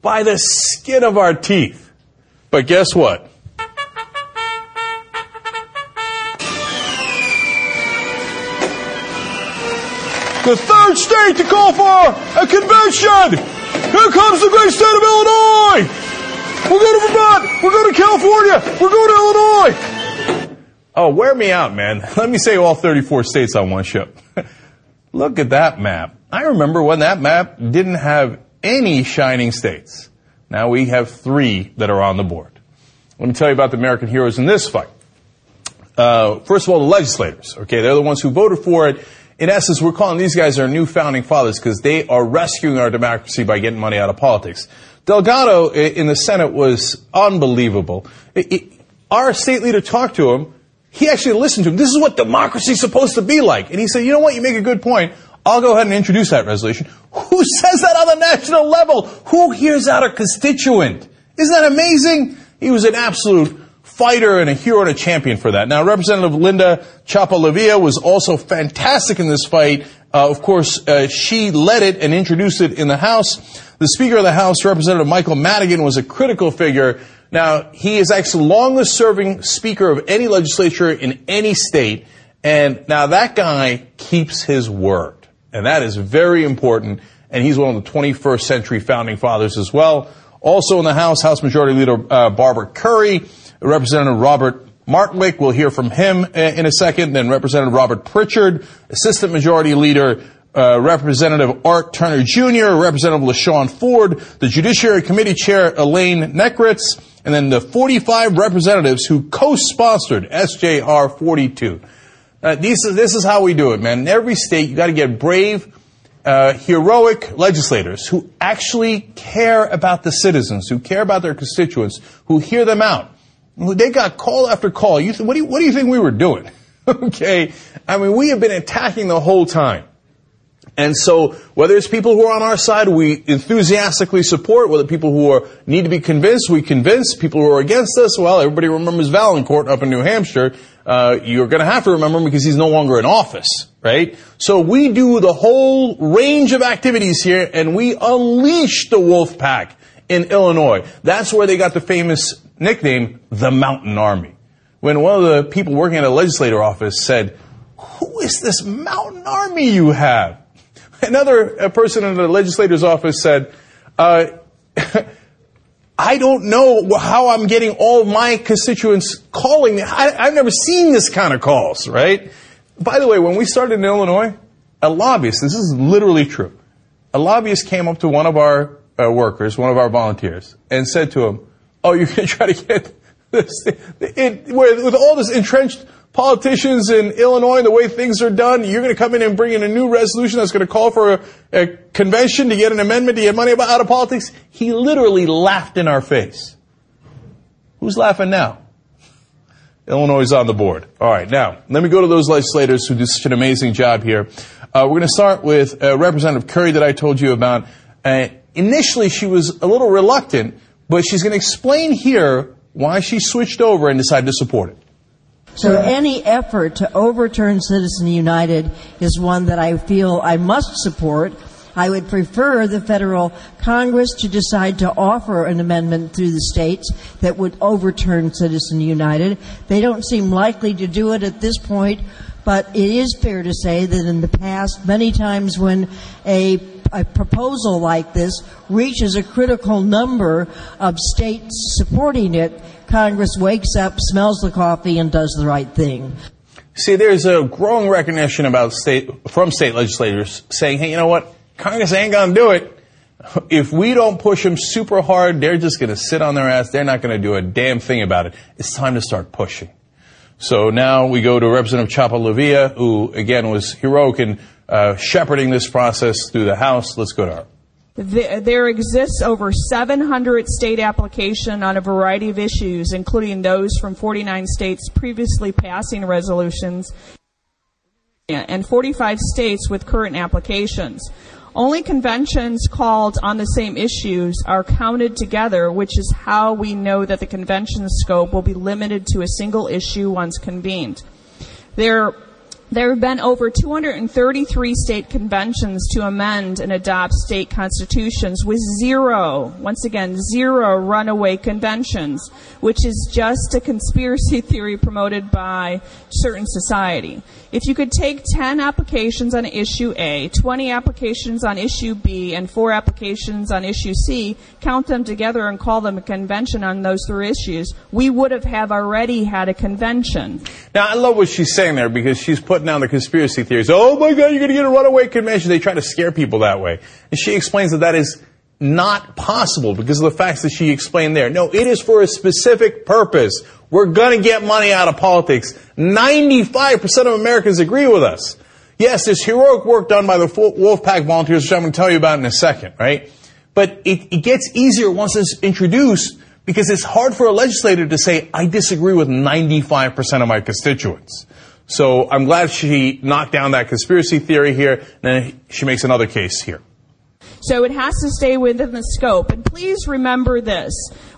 by the skin of our teeth. But guess what? The third state to call for a convention! Here comes the great state of Illinois! We're going to Vermont! We're going to California! We're going to Illinois! Oh, wear me out, man. Let me say all 34 states on one ship. Look at that map. I remember when that map didn't have any shining states. Now we have three that are on the board. Let me tell you about the American heroes in this fight. Uh, first of all, the legislators. Okay, they're the ones who voted for it. In essence, we're calling these guys our new founding fathers because they are rescuing our democracy by getting money out of politics. Delgado in the Senate was unbelievable. It, it, our state leader talked to him. He actually listened to him. This is what democracy is supposed to be like. And he said, you know what? You make a good point. I'll go ahead and introduce that resolution. Who says that on the national level? Who hears out a constituent? Isn't that amazing? He was an absolute fighter and a hero and a champion for that. Now, Representative Linda Chapa-LaVia was also fantastic in this fight. Uh, of course, uh, she led it and introduced it in the House. The Speaker of the House, Representative Michael Madigan, was a critical figure. Now, he is actually the longest serving speaker of any legislature in any state. And now that guy keeps his word. And that is very important. And he's one of the 21st century founding fathers as well. Also in the House, House Majority Leader uh, Barbara Currie, Representative Robert Martwick, we'll hear from him uh, in a second. Then Representative Robert Pritchard, Assistant Majority Leader uh, Representative Art Turner Jr., Representative LaShawn Ford, the Judiciary Committee Chair Elaine Nekritz, and then the 45 representatives who co-sponsored SJR 42. Uh, this is how we do it, man. In every state, you got to get brave, uh, heroic legislators who actually care about the citizens, who care about their constituents, who hear them out. They got call after call. You th- what, do you, what do you think we were doing? okay, I mean, we have been attacking the whole time. And so, whether it's people who are on our side, we enthusiastically support. Whether people who are, need to be convinced, we convince. People who are against us, well, everybody remembers Vaillancourt up in New Hampshire. Uh, you're going to have to remember him because he's no longer in office, right? So we do the whole range of activities here, and we unleash the wolf pack in Illinois. That's where they got the famous nickname, the Mountain Army. When one of the people working at a legislator office said, "Who is this Mountain Army you have?" Another person in the legislator's office said, uh, I don't know how I'm getting all my constituents calling me. I, have never seen this kind of calls, right? By the way, when we started in Illinois, a lobbyist, this is literally true, a lobbyist came up to one of our uh, workers, one of our volunteers, and said to him, Oh, you're going to try to get this, it, with, all this entrenched politicians in Illinois, and the way things are done, you're going to come in and bring in a new resolution that's going to call for a, a convention to get an amendment to get money out of politics. He literally laughed in our face. Who's laughing now? Illinois is on the board. All right, now let me go to those legislators who do such an amazing job here. Uh, we're going to start with uh, Representative Currie that I told you about. Uh, initially, she was a little reluctant, but she's going to explain here why she switched over and decided to support it. So any effort to overturn Citizen United is one that I feel I must support. I would prefer the federal Congress to decide to offer an amendment through the states that would overturn Citizen United. They don't seem likely to do it at this point, but it is fair to say that in the past, many times when a a proposal like this reaches a critical number of states supporting it, Congress wakes up, smells the coffee, and does the right thing. See, there's a growing recognition about state from state legislators saying, "Hey, you know what? Congress ain't gonna do it. If we don't push them super hard, they're just gonna sit on their ass. They're not gonna do a damn thing about it. It's time to start pushing." So now we go to Representative Chapa-LaVia, who again was heroic in uh, shepherding this process through the House. Let's go to her. There exists over 700 state application on a variety of issues, including those from 49 states previously passing resolutions and 45 states with current applications. Only conventions called on the same issues are counted together, which is how we know that the convention scope will be limited to a single issue once convened. There there have been over 233 state conventions to amend and adopt state constitutions with zero, once again, zero runaway conventions, which is just a conspiracy theory promoted by certain society. If you could take 10 applications on issue A, 20 applications on issue B, and 4 applications on issue C, count them together and call them a convention on those three issues, we would have, have already had a convention. Now, I love what she's saying there because she's putting down the conspiracy theories. Oh my God, you're going to get a runaway convention. They try to scare people that way. And she explains that that is not possible because of the facts that she explained there. No, it is for a specific purpose. We're going to get money out of politics. 95% of Americans agree with us. Yes, there's heroic work done by the Wolfpack volunteers, which I'm going to tell you about in a second, right? But it, it gets easier once it's introduced because it's hard for a legislator to say, I disagree with 95% of my constituents. So I'm glad she knocked down that conspiracy theory here, and then she makes another case here. So it has to stay within the scope. And please remember this.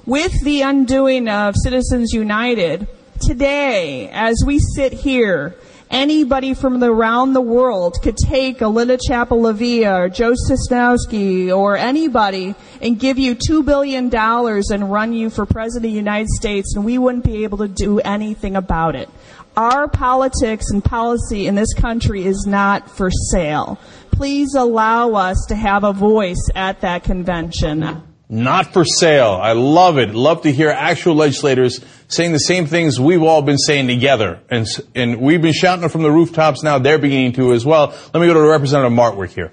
With the undoing of Citizens United, today, as we sit here, Anybody from around the world could take Alina Chapa-LaVia or Joe Sosnowski or anybody and give you two billion dollars and run you for president of the United States, and we wouldn't be able to do anything about it. Our politics and policy in this country is not for sale. Please allow us to have a voice at that convention. Not for sale. I love it. Love to hear actual legislators saying the same things we've all been saying together. And, and we've been shouting it from the rooftops now. They're beginning to as well. Let me go to Representative Martwick here.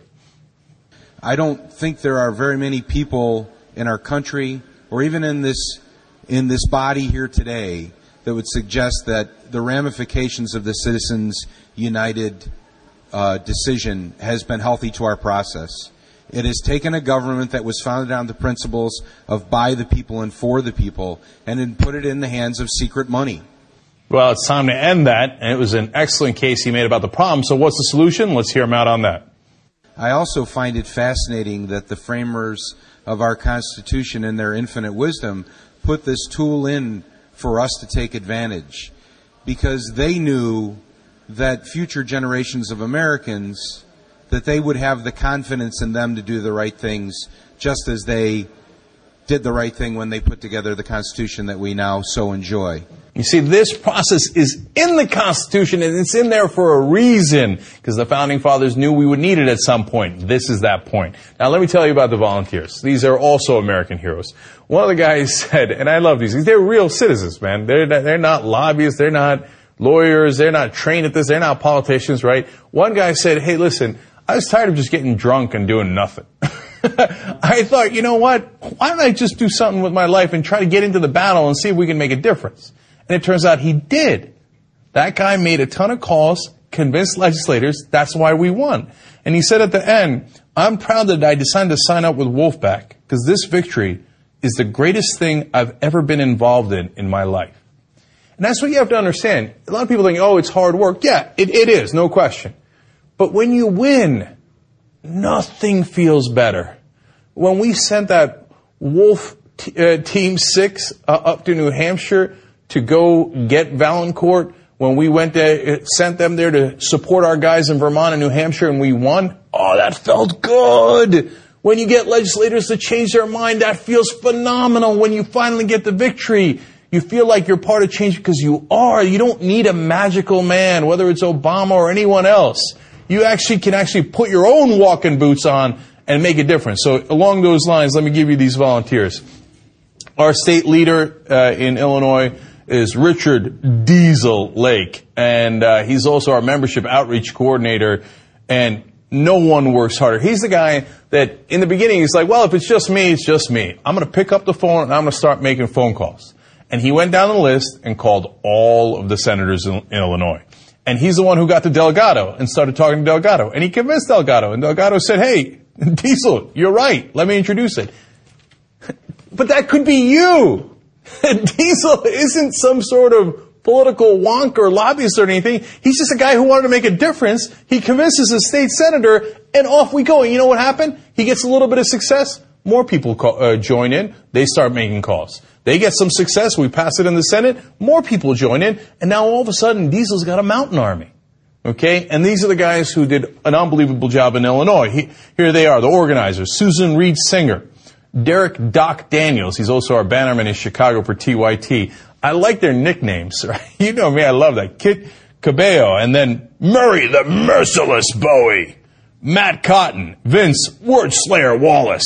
I don't think there are very many people in our country or even in this in this body here today that would suggest that the ramifications of the Citizens United uh, decision has been healthy to our process. It has taken a government that was founded on the principles of by the people and for the people and then put it in the hands of secret money. Well, it's time to end that. And it was an excellent case he made about the problem. So what's the solution? Let's hear him out on that. I also find it fascinating that the framers of our Constitution, in their infinite wisdom, put this tool in for us to take advantage because they knew that future generations of Americans that they would have the confidence in them to do the right things just as they did the right thing when they put together the Constitution that we now so enjoy. You see, this process is in the Constitution and it's in there for a reason because the founding fathers knew we would need it at some point. This is that point. Now, let me tell you about the volunteers. These are also American heroes. One of the guys said, and I love these, they're real citizens, man. They're, they're not lobbyists. They're not lawyers. They're not trained at this. They're not politicians, right? One guy said, hey, listen, I was tired of just getting drunk and doing nothing. I thought, you know what? Why don't I just do something with my life and try to get into the battle and see if we can make a difference? And it turns out he did. That guy made a ton of calls, convinced legislators, that's why we won. And he said at the end, I'm proud that I decided to sign up with Wolfpack because this victory is the greatest thing I've ever been involved in in my life. And that's what you have to understand. A lot of people think, oh, it's hard work. Yeah, it, it is, no question. But when you win, nothing feels better. When we sent that Wolf t- uh, Team 6 uh, up to New Hampshire to go get Vaillancourt, when we went there, uh, sent them there to support our guys in Vermont and New Hampshire and we won, oh, that felt good. When you get legislators to change their mind, that feels phenomenal. When you finally get the victory, you feel like you're part of change because you are. You don't need a magical man, whether it's Obama or anyone else. You actually can actually put your own walking boots on and make a difference. So along those lines, let me give you these volunteers. Our state leader uh, in Illinois is Richard Diesel Lake, and uh, he's also our membership outreach coordinator. And no one works harder. He's the guy that in the beginning he's like, well, if it's just me, it's just me. I'm going to pick up the phone and I'm going to start making phone calls. And he went down the list and called all of the senators in, in Illinois. And he's the one who got to Delgado and started talking to Delgado. And he convinced Delgado. And Delgado said, hey, Diesel, you're right. Let me introduce it. But that could be you. Diesel isn't some sort of political wonk or lobbyist or anything. He's just a guy who wanted to make a difference. He convinces a state senator, and off we go. And you know what happened? He gets a little bit of success. More people call, uh, join in. They start making calls. They get some success. We pass it in the Senate. More people join in. And now all of a sudden, Diesel's got a mountain army. Okay? And these are the guys who did an unbelievable job in Illinois. He, here they are, the organizers. Susan Reed Singer. Derek Doc Daniels. He's also our bannerman in Chicago for TYT. I like their nicknames, right? You know me, I love that. Kit Cabello, and then Murray the Merciless Bowie. Matt Cotton, Vince Word Slayer Wallace,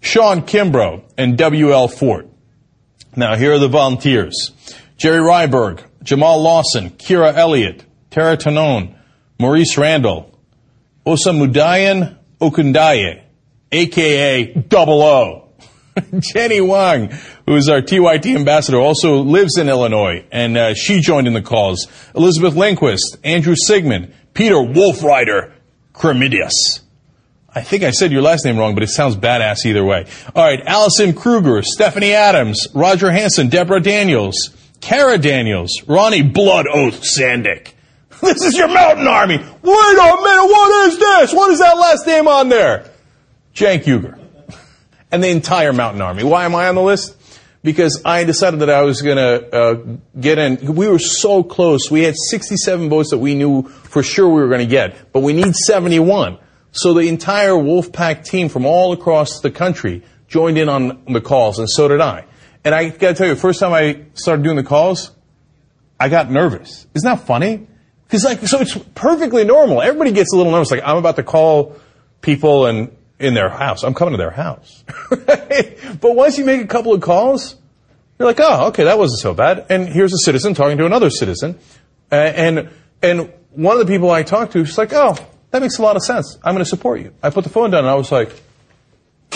Sean Kimbrough, and W.L. Fort. Now here are the volunteers. Jerry Ryberg, Jamal Lawson, Kira Elliott, Tara Tanon, Maurice Randall, Osamudayan Okundaye, aka Double O. Jenny Wang, who is our TYT ambassador, also lives in Illinois, and uh, she joined in the calls. Elizabeth Lindquist, Andrew Sigmund, Peter Wolfrider, Cremidius. I think I said your last name wrong, but it sounds badass either way. All right, Allison Kruger, Stephanie Adams, Roger Hanson, Deborah Daniels, Kara Daniels, Ronnie Blood Oath Sandick. This is your mountain army. Wait a minute, what is this? What is that last name on there? Cenk Uygur. And the entire mountain army. Why am I on the list? because I decided that I was going to uh, get in. We were so close. We had 67 votes that we knew for sure we were going to get, but we need 71. So the entire Wolfpack team from all across the country joined in on the calls, and so did I. And I got to tell you, the first time I started doing the calls, I got nervous. Isn't that funny? Because like, so it's perfectly normal. Everybody gets a little nervous. Like I'm about to call people and in their house. I'm coming to their house. but once you make a couple of calls, you're like, oh, okay, that wasn't so bad. And here's a citizen talking to another citizen. And, and one of the people I talked to, she's like, oh, that makes a lot of sense. I'm going to support you. I put the phone down and I was like,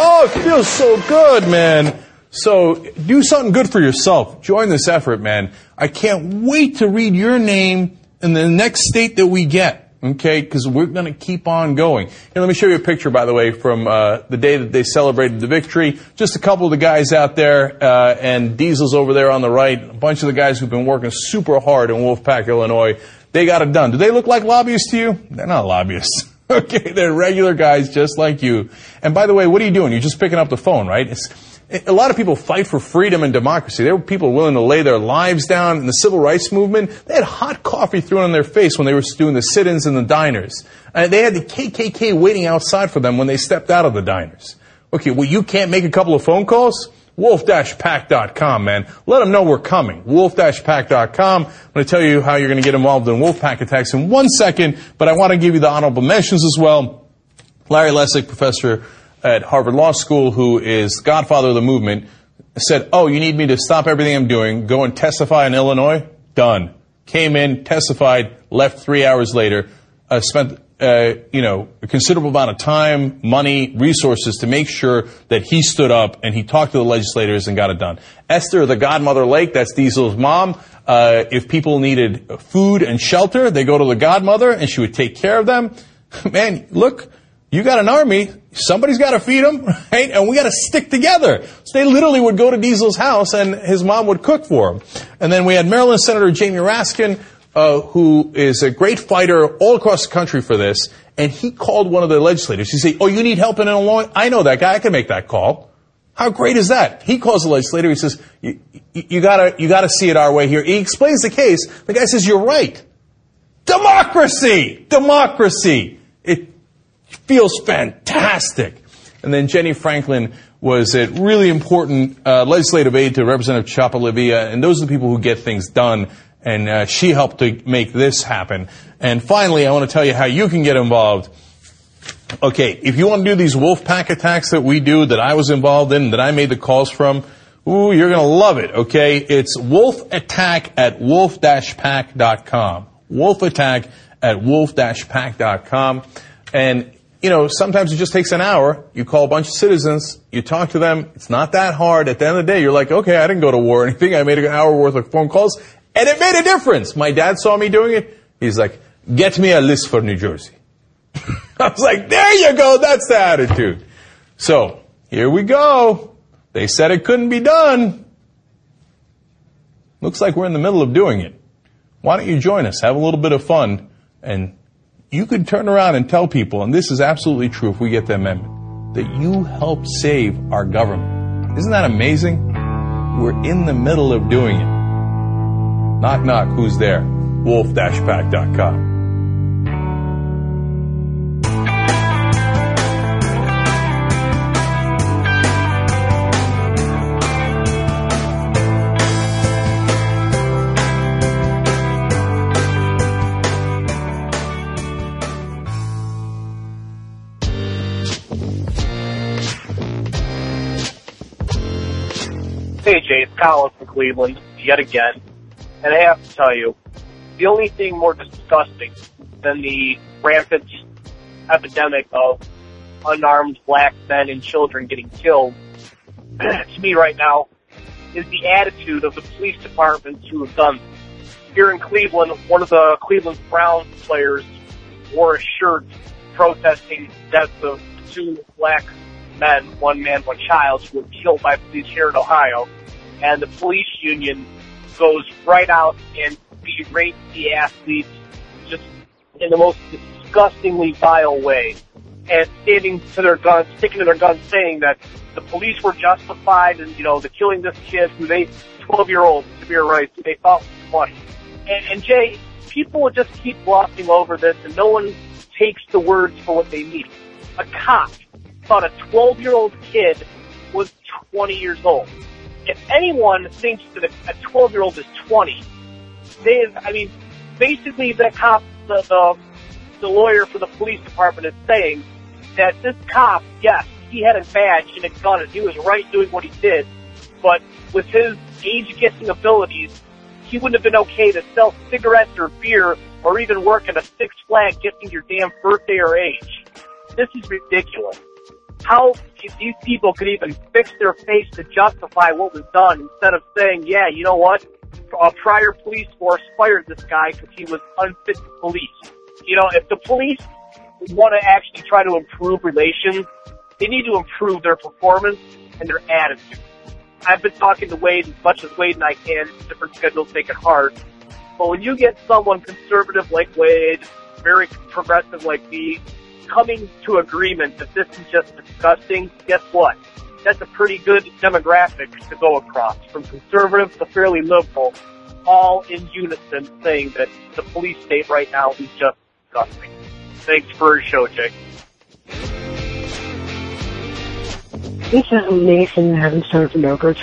oh, it feels so good, man. So do something good for yourself. Join this effort, man. I can't wait to read your name in the next state that we get. Okay, because we're going to keep on going. Here, let me show you a picture, by the way, from uh, the day that they celebrated the victory. Just a couple of the guys out there, uh, and Diesel's over there on the right. A bunch of the guys who've been working super hard in Wolfpack, Illinois. They got it done. Do they look like lobbyists to you? They're not lobbyists. Okay, they're regular guys just like you. And by the way, what are you doing? You're just picking up the phone, right? It's, a lot of people fight for freedom and democracy. There were people willing to lay their lives down in the civil rights movement. They had hot coffee thrown in their face when they were doing the sit-ins in the diners. Uh, they had the KKK waiting outside for them when they stepped out of the diners. Okay, well, you can't make a couple of phone calls? Wolf-pack.com, man. Let them know we're coming. Wolf-pack.com. I'm going to tell you how you're going to get involved in Wolfpack attacks in one second, but I want to give you the honorable mentions as well. Larry Lessig, professor at Harvard Law School, who is godfather of the movement, said, oh, you need me to stop everything I'm doing, go and testify in Illinois? Done. Came in, testified, left three hours later, uh, spent uh, you know, a considerable amount of time, money, resources to make sure that he stood up and he talked to the legislators and got it done. Esther, the godmother lake, that's Diesel's mom. Uh, if people needed food and shelter, they go to the godmother and she would take care of them. Man, look, you got an army. Somebody's got to feed them, right? And we got to stick together. So they literally would go to Diesel's house and his mom would cook for him. And then we had Maryland Senator Jamie Raskin, uh, who is a great fighter all across the country for this, and he called one of the legislators. He said, "Oh, you need help in Illinois? I know that guy. I can make that call." How great is that? He calls the legislator. He says, "You, you gotta, you gotta see it our way here." He explains the case. The guy says, "You're right. Democracy, democracy. Feels fantastic." And then Jenny Franklin was a really important uh, legislative aide to Representative Chapa-LaVia, and those are the people who get things done and uh, she helped to make this happen. And finally, I want to tell you how you can get involved. Okay, if you want to do these wolf pack attacks that we do, that I was involved in, that I made the calls from, ooh, you're going to love it, okay? It's wolf attack at wolf-pack.com. Wolf attack at wolf-pack.com. And, you know, sometimes it just takes an hour. You call a bunch of citizens, you talk to them. It's not that hard. At the end of the day, you're like, okay, I didn't go to war or anything. I made an hour worth of phone calls and it made a difference. My dad saw me doing it. He's like, get me a list for New Jersey. I was like, there you go. That's the attitude. So here we go. They said it couldn't be done. Looks like we're in the middle of doing it. Why don't you join us? Have a little bit of fun. And you could turn around and tell people, and this is absolutely true if we get the amendment, that you helped save our government. Isn't that amazing? We're in the middle of doing it. Knock, knock, who's there? wolf-pack.com. Jay, from Cleveland, yet again. And I have to tell you, the only thing more disgusting than the rampant epidemic of unarmed black men and children getting killed to me right now is the attitude of the police departments who have done this. Here in Cleveland, one of the Cleveland Browns players wore a shirt protesting deaths of two black men, one man, one child, who were killed by police here in Ohio. And the police union goes right out and berates the athletes just in the most disgustingly vile way. and standing to their guns, sticking to their guns, saying that the police were justified in, you know, the killing this kid who they, 12 year old, rights, who they thought was funny. And, and Jay, people will just keep glossing over this and no one takes the words for what they mean. A cop thought a 12 year old kid was 20 years old. If anyone thinks that a 12 year old is 20, they, I mean, basically that cop, the, the, the lawyer for the police department is saying that this cop, yes, he had a badge and a gun and he was right doing what he did, but with his age-guessing abilities, he wouldn't have been okay to sell cigarettes or beer or even work at a Six Flag guessing your damn birthday or age. This is ridiculous. How these people could even fix their face to justify what was done instead of saying, yeah, you know what? A prior police force fired this guy because he was unfit to police. You know, if the police want to actually try to improve relations, they need to improve their performance and their attitude. I've been talking to Wade as much as Wade and I can, different schedules make it hard. But when you get someone conservative like Wade, very progressive like me, coming to agreement that this is just disgusting, guess what? That's a pretty good demographic to go across, from conservative to fairly liberal, all in unison saying that the police state right now is just disgusting. Thanks for your show, Jake. This is Nathan Heavenstone from Boca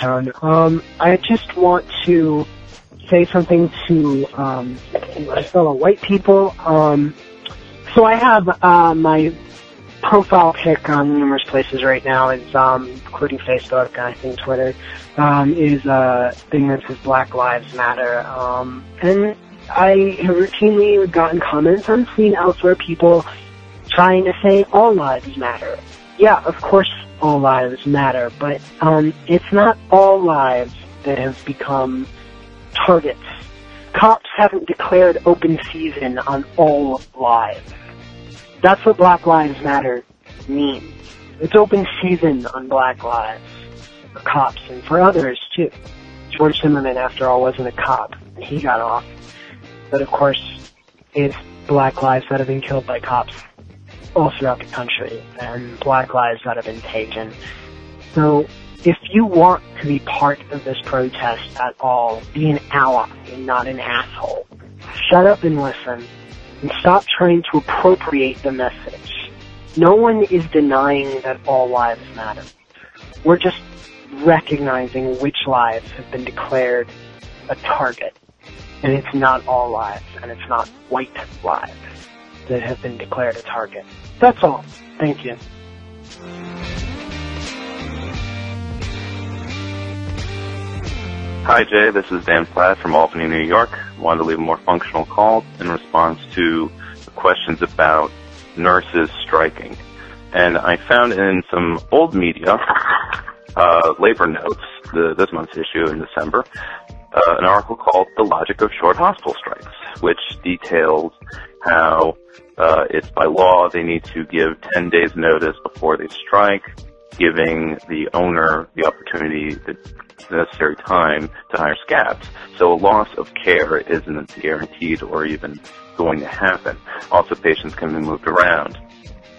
Um, I just want to say something to um, my fellow white people. Um, so I have uh, my profile pic on numerous places right now, is um, including Facebook and I think Twitter, um, is a thing that says Black Lives Matter. Um, and I have routinely gotten comments on seen elsewhere people trying to say all lives matter. Yeah, of course all lives matter, but um, it's not all lives that have become targets. Cops haven't declared open season on all lives. That's what Black Lives Matter means. It's open season on Black lives for cops and for others too. George Zimmerman, after all, wasn't a cop. He got off. But of course, it's black lives that have been killed by cops all throughout the country and black lives that have been taken. So if you want to be part of this protest at all, be an ally and not an asshole. Shut up and listen and stop trying to appropriate the message. No one is denying that all lives matter. We're just recognizing which lives have been declared a target. And it's not all lives, and it's not white lives that have been declared a target. That's all. Thank you. Hi, Jay. This is Dan Platt from Albany, New York. Wanted to leave a more functional call in response to the questions about nurses striking. And I found in some old media, uh, labor notes, the, this month's issue in December, uh, an article called The Logic of Short Hospital Strikes, which details how uh, it's by law they need to give 10 days notice before they strike, giving the owner the opportunity, the necessary time to hire scabs. So a loss of care isn't guaranteed or even going to happen. Also, patients can be moved around.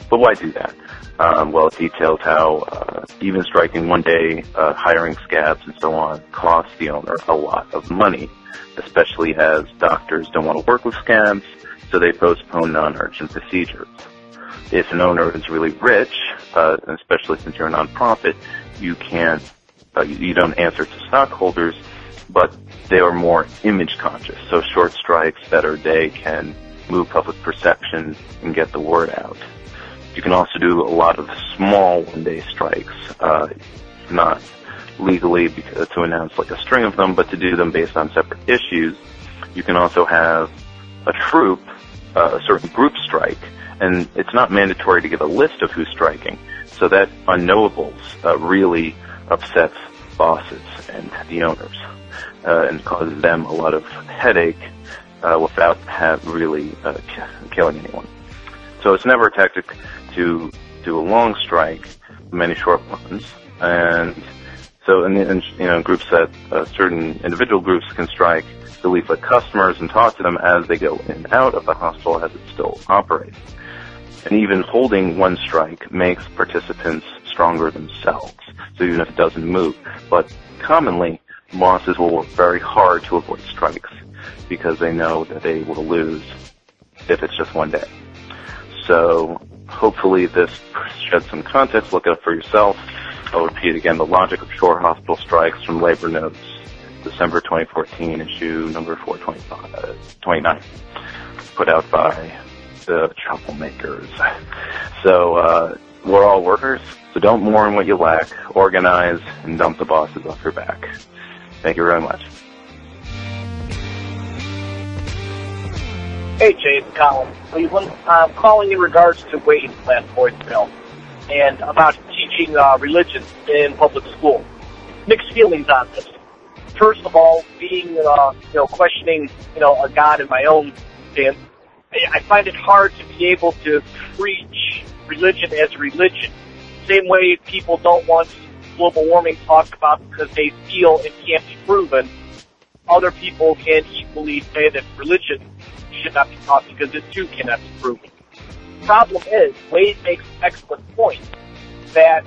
But why do that? Um, well, it details how uh, even striking one day, uh, hiring scabs and so on costs the owner a lot of money, especially as doctors don't want to work with scabs, so they postpone non-urgent procedures. If an owner is really rich, uh, especially since you're a nonprofit, you can't, uh, you, don't answer to stockholders, but they are more image conscious. So short strikes, better day can move public perception and get the word out. You can also do a lot of small one-day strikes, uh, not legally because, to announce like a string of them, but to do them based on separate issues. You can also have a troop, uh, a certain group strike, and it's not mandatory to give a list of who's striking. So that unknowables uh, really upsets bosses and the owners, uh, and causes them a lot of headache uh, without have really uh, killing anyone. So it's never a tactic to do a long strike, many short ones, and so in, and you know groups that uh, certain individual groups can strike to leaflet customers and talk to them as they go in and out of the hospital as it still operates. And even holding one strike makes participants stronger themselves. So even if it doesn't move. But commonly, bosses will work very hard to avoid strikes because they know that they will lose if it's just one day. So hopefully this sheds some context. Look it up for yourself. I'll repeat again the logic of short hospital strikes from Labor Notes, December 2014, issue number 425, uh, 29, put out by the troublemakers. So uh, we're all workers, so don't mourn what you lack. Organize and dump the bosses off your back. Thank you very much. Hey, Jay, it's Colin. Cleveland. I'm calling in regards to Wade's last voicemail and about teaching uh, religion in public school. Mixed feelings on this. First of all, being, uh, you know, questioning, you know, a God in my own I, I find it hard to be able to preach religion as religion. Same way people don't want global warming talked about because they feel it can't be proven. Other people can equally say that religion should not be taught because it too cannot be proven. Problem is, Wade makes an excellent point that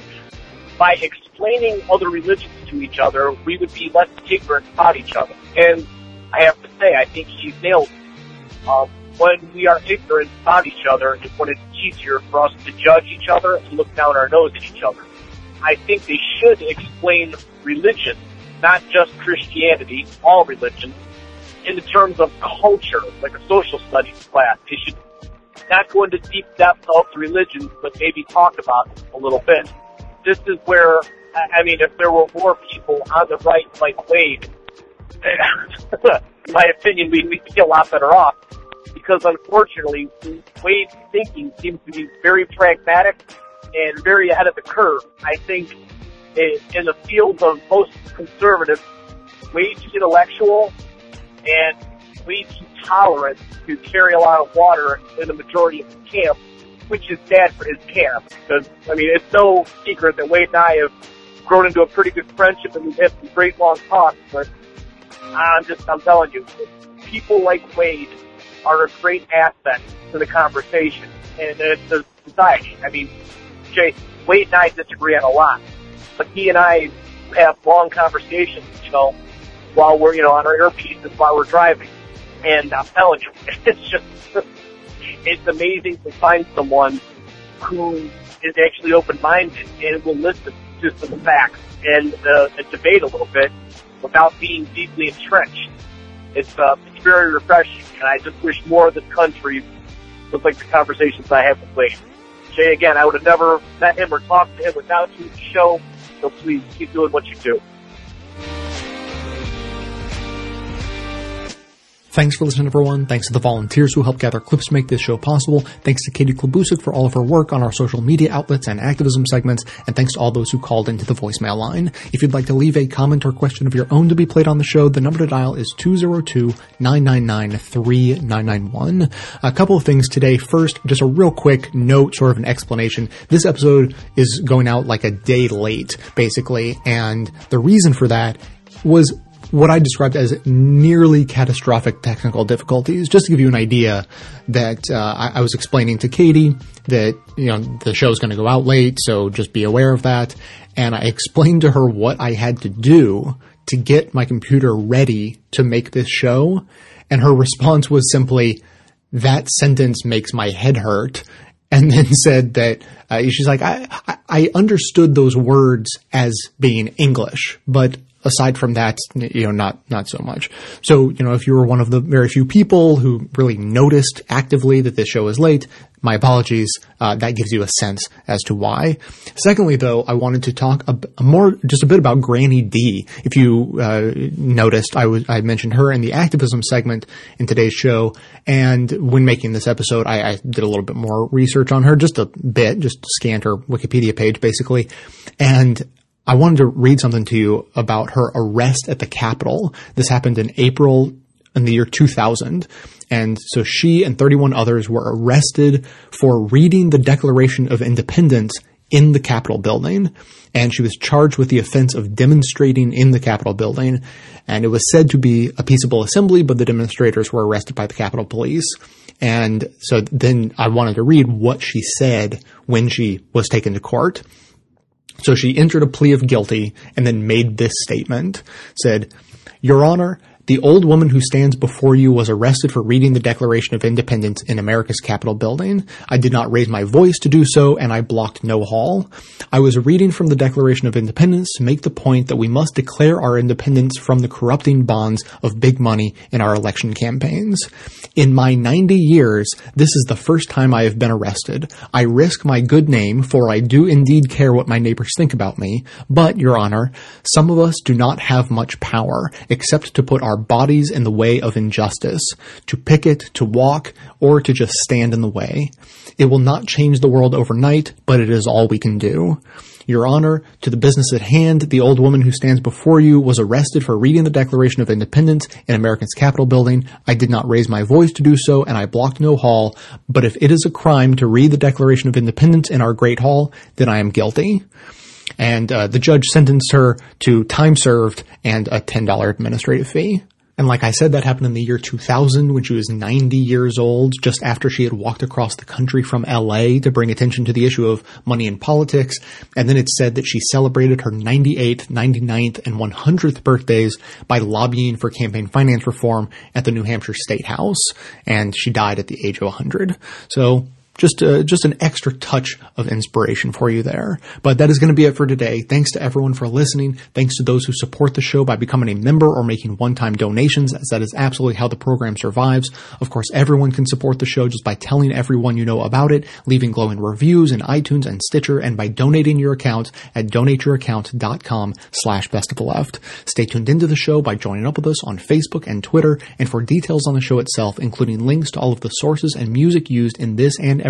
by explaining other religions to each other, we would be less ignorant about each other. And I have to say, I think he's nailed it. Um, when we are ignorant about each other is when it's easier for us to judge each other and look down our nose at each other. I think they should explain religion, not just Christianity, all religions, in the terms of culture, like a social studies class. They should not go into deep depth of the religions, but maybe talk about it a little bit. This is where, I mean, if there were more people on the right like Wade, my opinion, we'd be a lot better off. Because unfortunately, Wade's thinking seems to be very pragmatic and very ahead of the curve. I think in, the field of most conservatives, Wade's intellectual and too tolerant to carry a lot of water in the majority of the camp, which is bad for his camp. Because, I mean, it's no secret that Wade and I have grown into a pretty good friendship and we've had some great long talks, but I'm just, I'm telling you, people like Wade are a great asset to the conversation and to society. I mean, Jay, Wade and I disagree on a lot, but he and I have long conversations, you know, while we're, you know, on our earpieces while we're driving. And I'm telling you, it's just, it's amazing to find someone who is actually open-minded and will listen to some facts and, uh, and debate a little bit without being deeply entrenched. It's, uh, very refreshing, and I just wish more of this country was like the conversations I have with Wade. Jay, again, I would have never met him or talked to him without you show, so please keep doing what you do. Thanks for listening, everyone. Thanks to the volunteers who helped gather clips to make this show possible. Thanks to Katie Klabusik for all of her work on our social media outlets and activism segments. And thanks to all those who called into the voicemail line. If you'd like to leave a comment or question of your own to be played on the show, the number to dial is 202-999-3991. A couple of things today. First, just a real quick note, sort of an explanation. This episode is going out like a day late, basically. And the reason for that was what I described as nearly catastrophic technical difficulties. Just to give you an idea, that uh, I, I was explaining to Katie that you know the show's going to go out late, so just be aware of that. And I explained to her what I had to do to get my computer ready to make this show, and her response was simply, "That sentence makes my head hurt." And then said that uh, she's like, I, I I understood those words as being English, but aside from that, you know, not, not so much. So, you know, if you were one of the very few people who really noticed actively that this show is late, my apologies. Uh, that gives you a sense as to why. Secondly, though, I wanted to talk a, a more, just a bit about Granny D. If you uh, noticed, I was I mentioned her in the activism segment in today's show, and when making this episode, I, I did a little bit more research on her, just a bit, just scanned her Wikipedia page, basically, and I wanted to read something to you about her arrest at the Capitol. This happened in April in the year 2000. And so she and 31 others were arrested for reading the Declaration of Independence in the Capitol building, and she was charged with the offense of demonstrating in the Capitol building. And it was said to be a peaceable assembly, but the demonstrators were arrested by the Capitol Police. And so then I wanted to read what she said when she was taken to court. So she entered a plea of guilty and then made this statement, said, Your Honor, the old woman who stands before you was arrested for reading the Declaration of Independence in America's Capitol building. I did not raise my voice to do so, and I blocked no hall. I was reading from the Declaration of Independence to make the point that we must declare our independence from the corrupting bonds of big money in our election campaigns. In my 90 years, this is the first time I have been arrested. I risk my good name, for I do indeed care what my neighbors think about me. But, Your Honor, some of us do not have much power, except to put our bodies in the way of injustice, to picket, to walk, or to just stand in the way. It will not change the world overnight, but it is all we can do. Your Honor, to the business at hand, the old woman who stands before you was arrested for reading the Declaration of Independence in America's Capitol building. I did not raise my voice to do so, and I blocked no hall. But if it is a crime to read the Declaration of Independence in our Great Hall, then I am guilty. And uh, the judge sentenced her to time served and a $10 administrative fee. And like I said, that happened in the year 2000 when she was 90 years old, just after she had walked across the country from LA to bring attention to the issue of money in politics. And then it's said that she celebrated her 98th, 99th, and 100th birthdays by lobbying for campaign finance reform at the New Hampshire State House. And she died at the age of 100. So just uh, just an extra touch of inspiration for you there. But that is going to be it for today. Thanks to everyone for listening. Thanks to those who support the show by becoming a member or making one-time donations, as that is absolutely how the program survives. Of course, everyone can support the show just by telling everyone you know about it, leaving glowing reviews in iTunes and Stitcher, and by donating your account at donateyouraccount.com slash best of the left. Stay tuned into the show by joining up with us on Facebook and Twitter, and for details on the show itself, including links to all of the sources and music used in this and every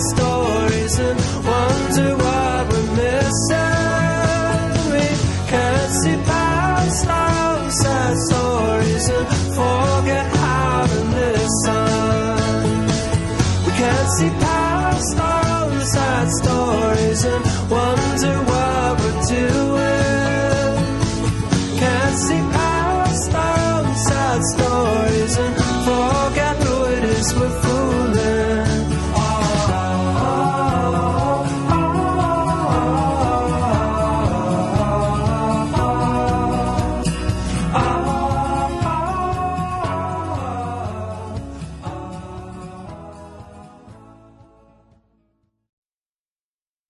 stories and wonder what we're missing. We can't see past. We can't see past.